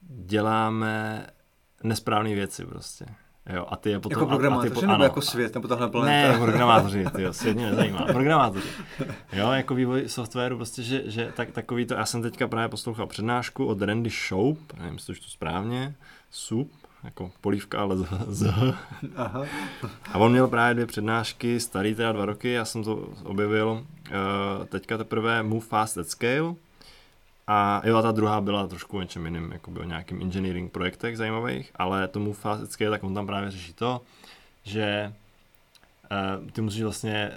děláme nesprávné věci prostě. Jo, a ty je potom... Jako programátoři po, nebo ano, jako svět, nebo tahle planeta? Ne, programátoři, ty jo, svět mě nezajímá. Programátoři. Jo, jako vývoj softwaru, prostě, že, že tak, takový to, já jsem teďka právě poslouchal přednášku od Randy Shoup, nevím, jestli to správně, SUP, jako polívka, ale z, z. Aha. A on měl právě dvě přednášky, starý teda dva roky, já jsem to objevil uh, teďka teprve Move Fast at Scale, a jo, a ta druhá byla trošku něčem jiným, jako o nějakým engineering projektech zajímavých, ale to Move Fast at Scale, tak on tam právě řeší to, že uh, ty musíš vlastně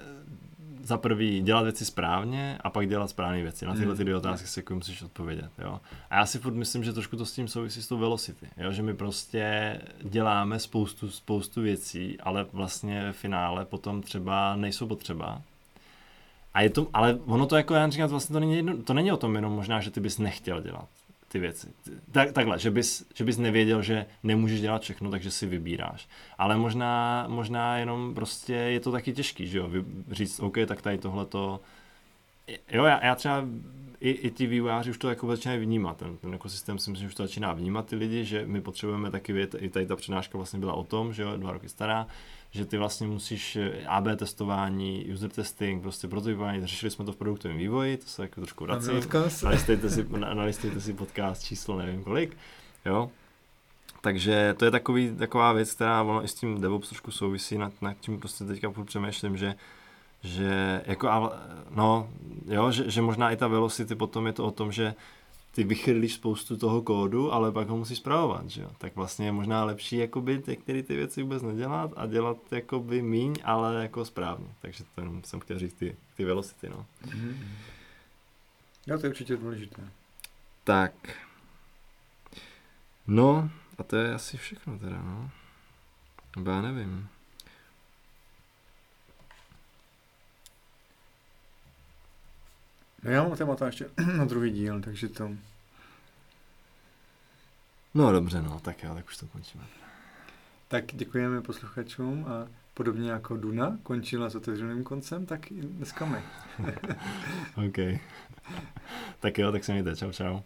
za prvý dělat věci správně a pak dělat správné věci. Na tyhle ty dvě otázky si jako musíš odpovědět. Jo. A já si furt myslím, že trošku to s tím souvisí s tou velocity. Jo. Že my prostě děláme spoustu, spoustu věcí, ale vlastně v finále potom třeba nejsou potřeba. A je to, ale ono to jako já říkám, vlastně to není, jedno, to není o tom jenom možná, že ty bys nechtěl dělat ty věci. Tak, takhle, že bys, že bys nevěděl, že nemůžeš dělat všechno, takže si vybíráš. Ale možná, možná jenom prostě je to taky těžký, že jo, říct, OK, tak tady tohle to... Jo, já, já třeba i, i ti vývojáři už to jako začínají vnímat. Ten, ten ekosystém si myslím, že už to začíná vnímat ty lidi, že my potřebujeme taky vědět, i tady ta přednáška vlastně byla o tom, že jo, dva roky stará, že ty vlastně musíš eh, AB testování, user testing, prostě prototypování, řešili jsme to v produktovém vývoji, to se jako trošku vracím. Nalistujte si, nalistujte si podcast číslo nevím kolik, jo. Takže to je takový, taková věc, která ono i s tím DevOps trošku souvisí, nad, nad tím prostě teďka přemýšlím, že že jako, no, jo, že, že možná i ta velocity potom je to o tom, že ty vychrlíš spoustu toho kódu, ale pak ho musíš zpravovat, že jo? Tak vlastně je možná lepší jakoby některé ty věci vůbec nedělat a dělat jakoby míň, ale jako správně. Takže to jenom jsem chtěl říct ty, ty velocity, no. Mm-hmm. Jo, to je určitě důležité. Tak. No, a to je asi všechno teda, no. Nebo já nevím. No já mám témata ještě na druhý díl, takže to... No dobře, no, tak jo, tak už to končíme. Tak děkujeme posluchačům a podobně jako Duna končila s otevřeným koncem, tak i dneska my. OK. tak jo, tak se mějte, čau čau.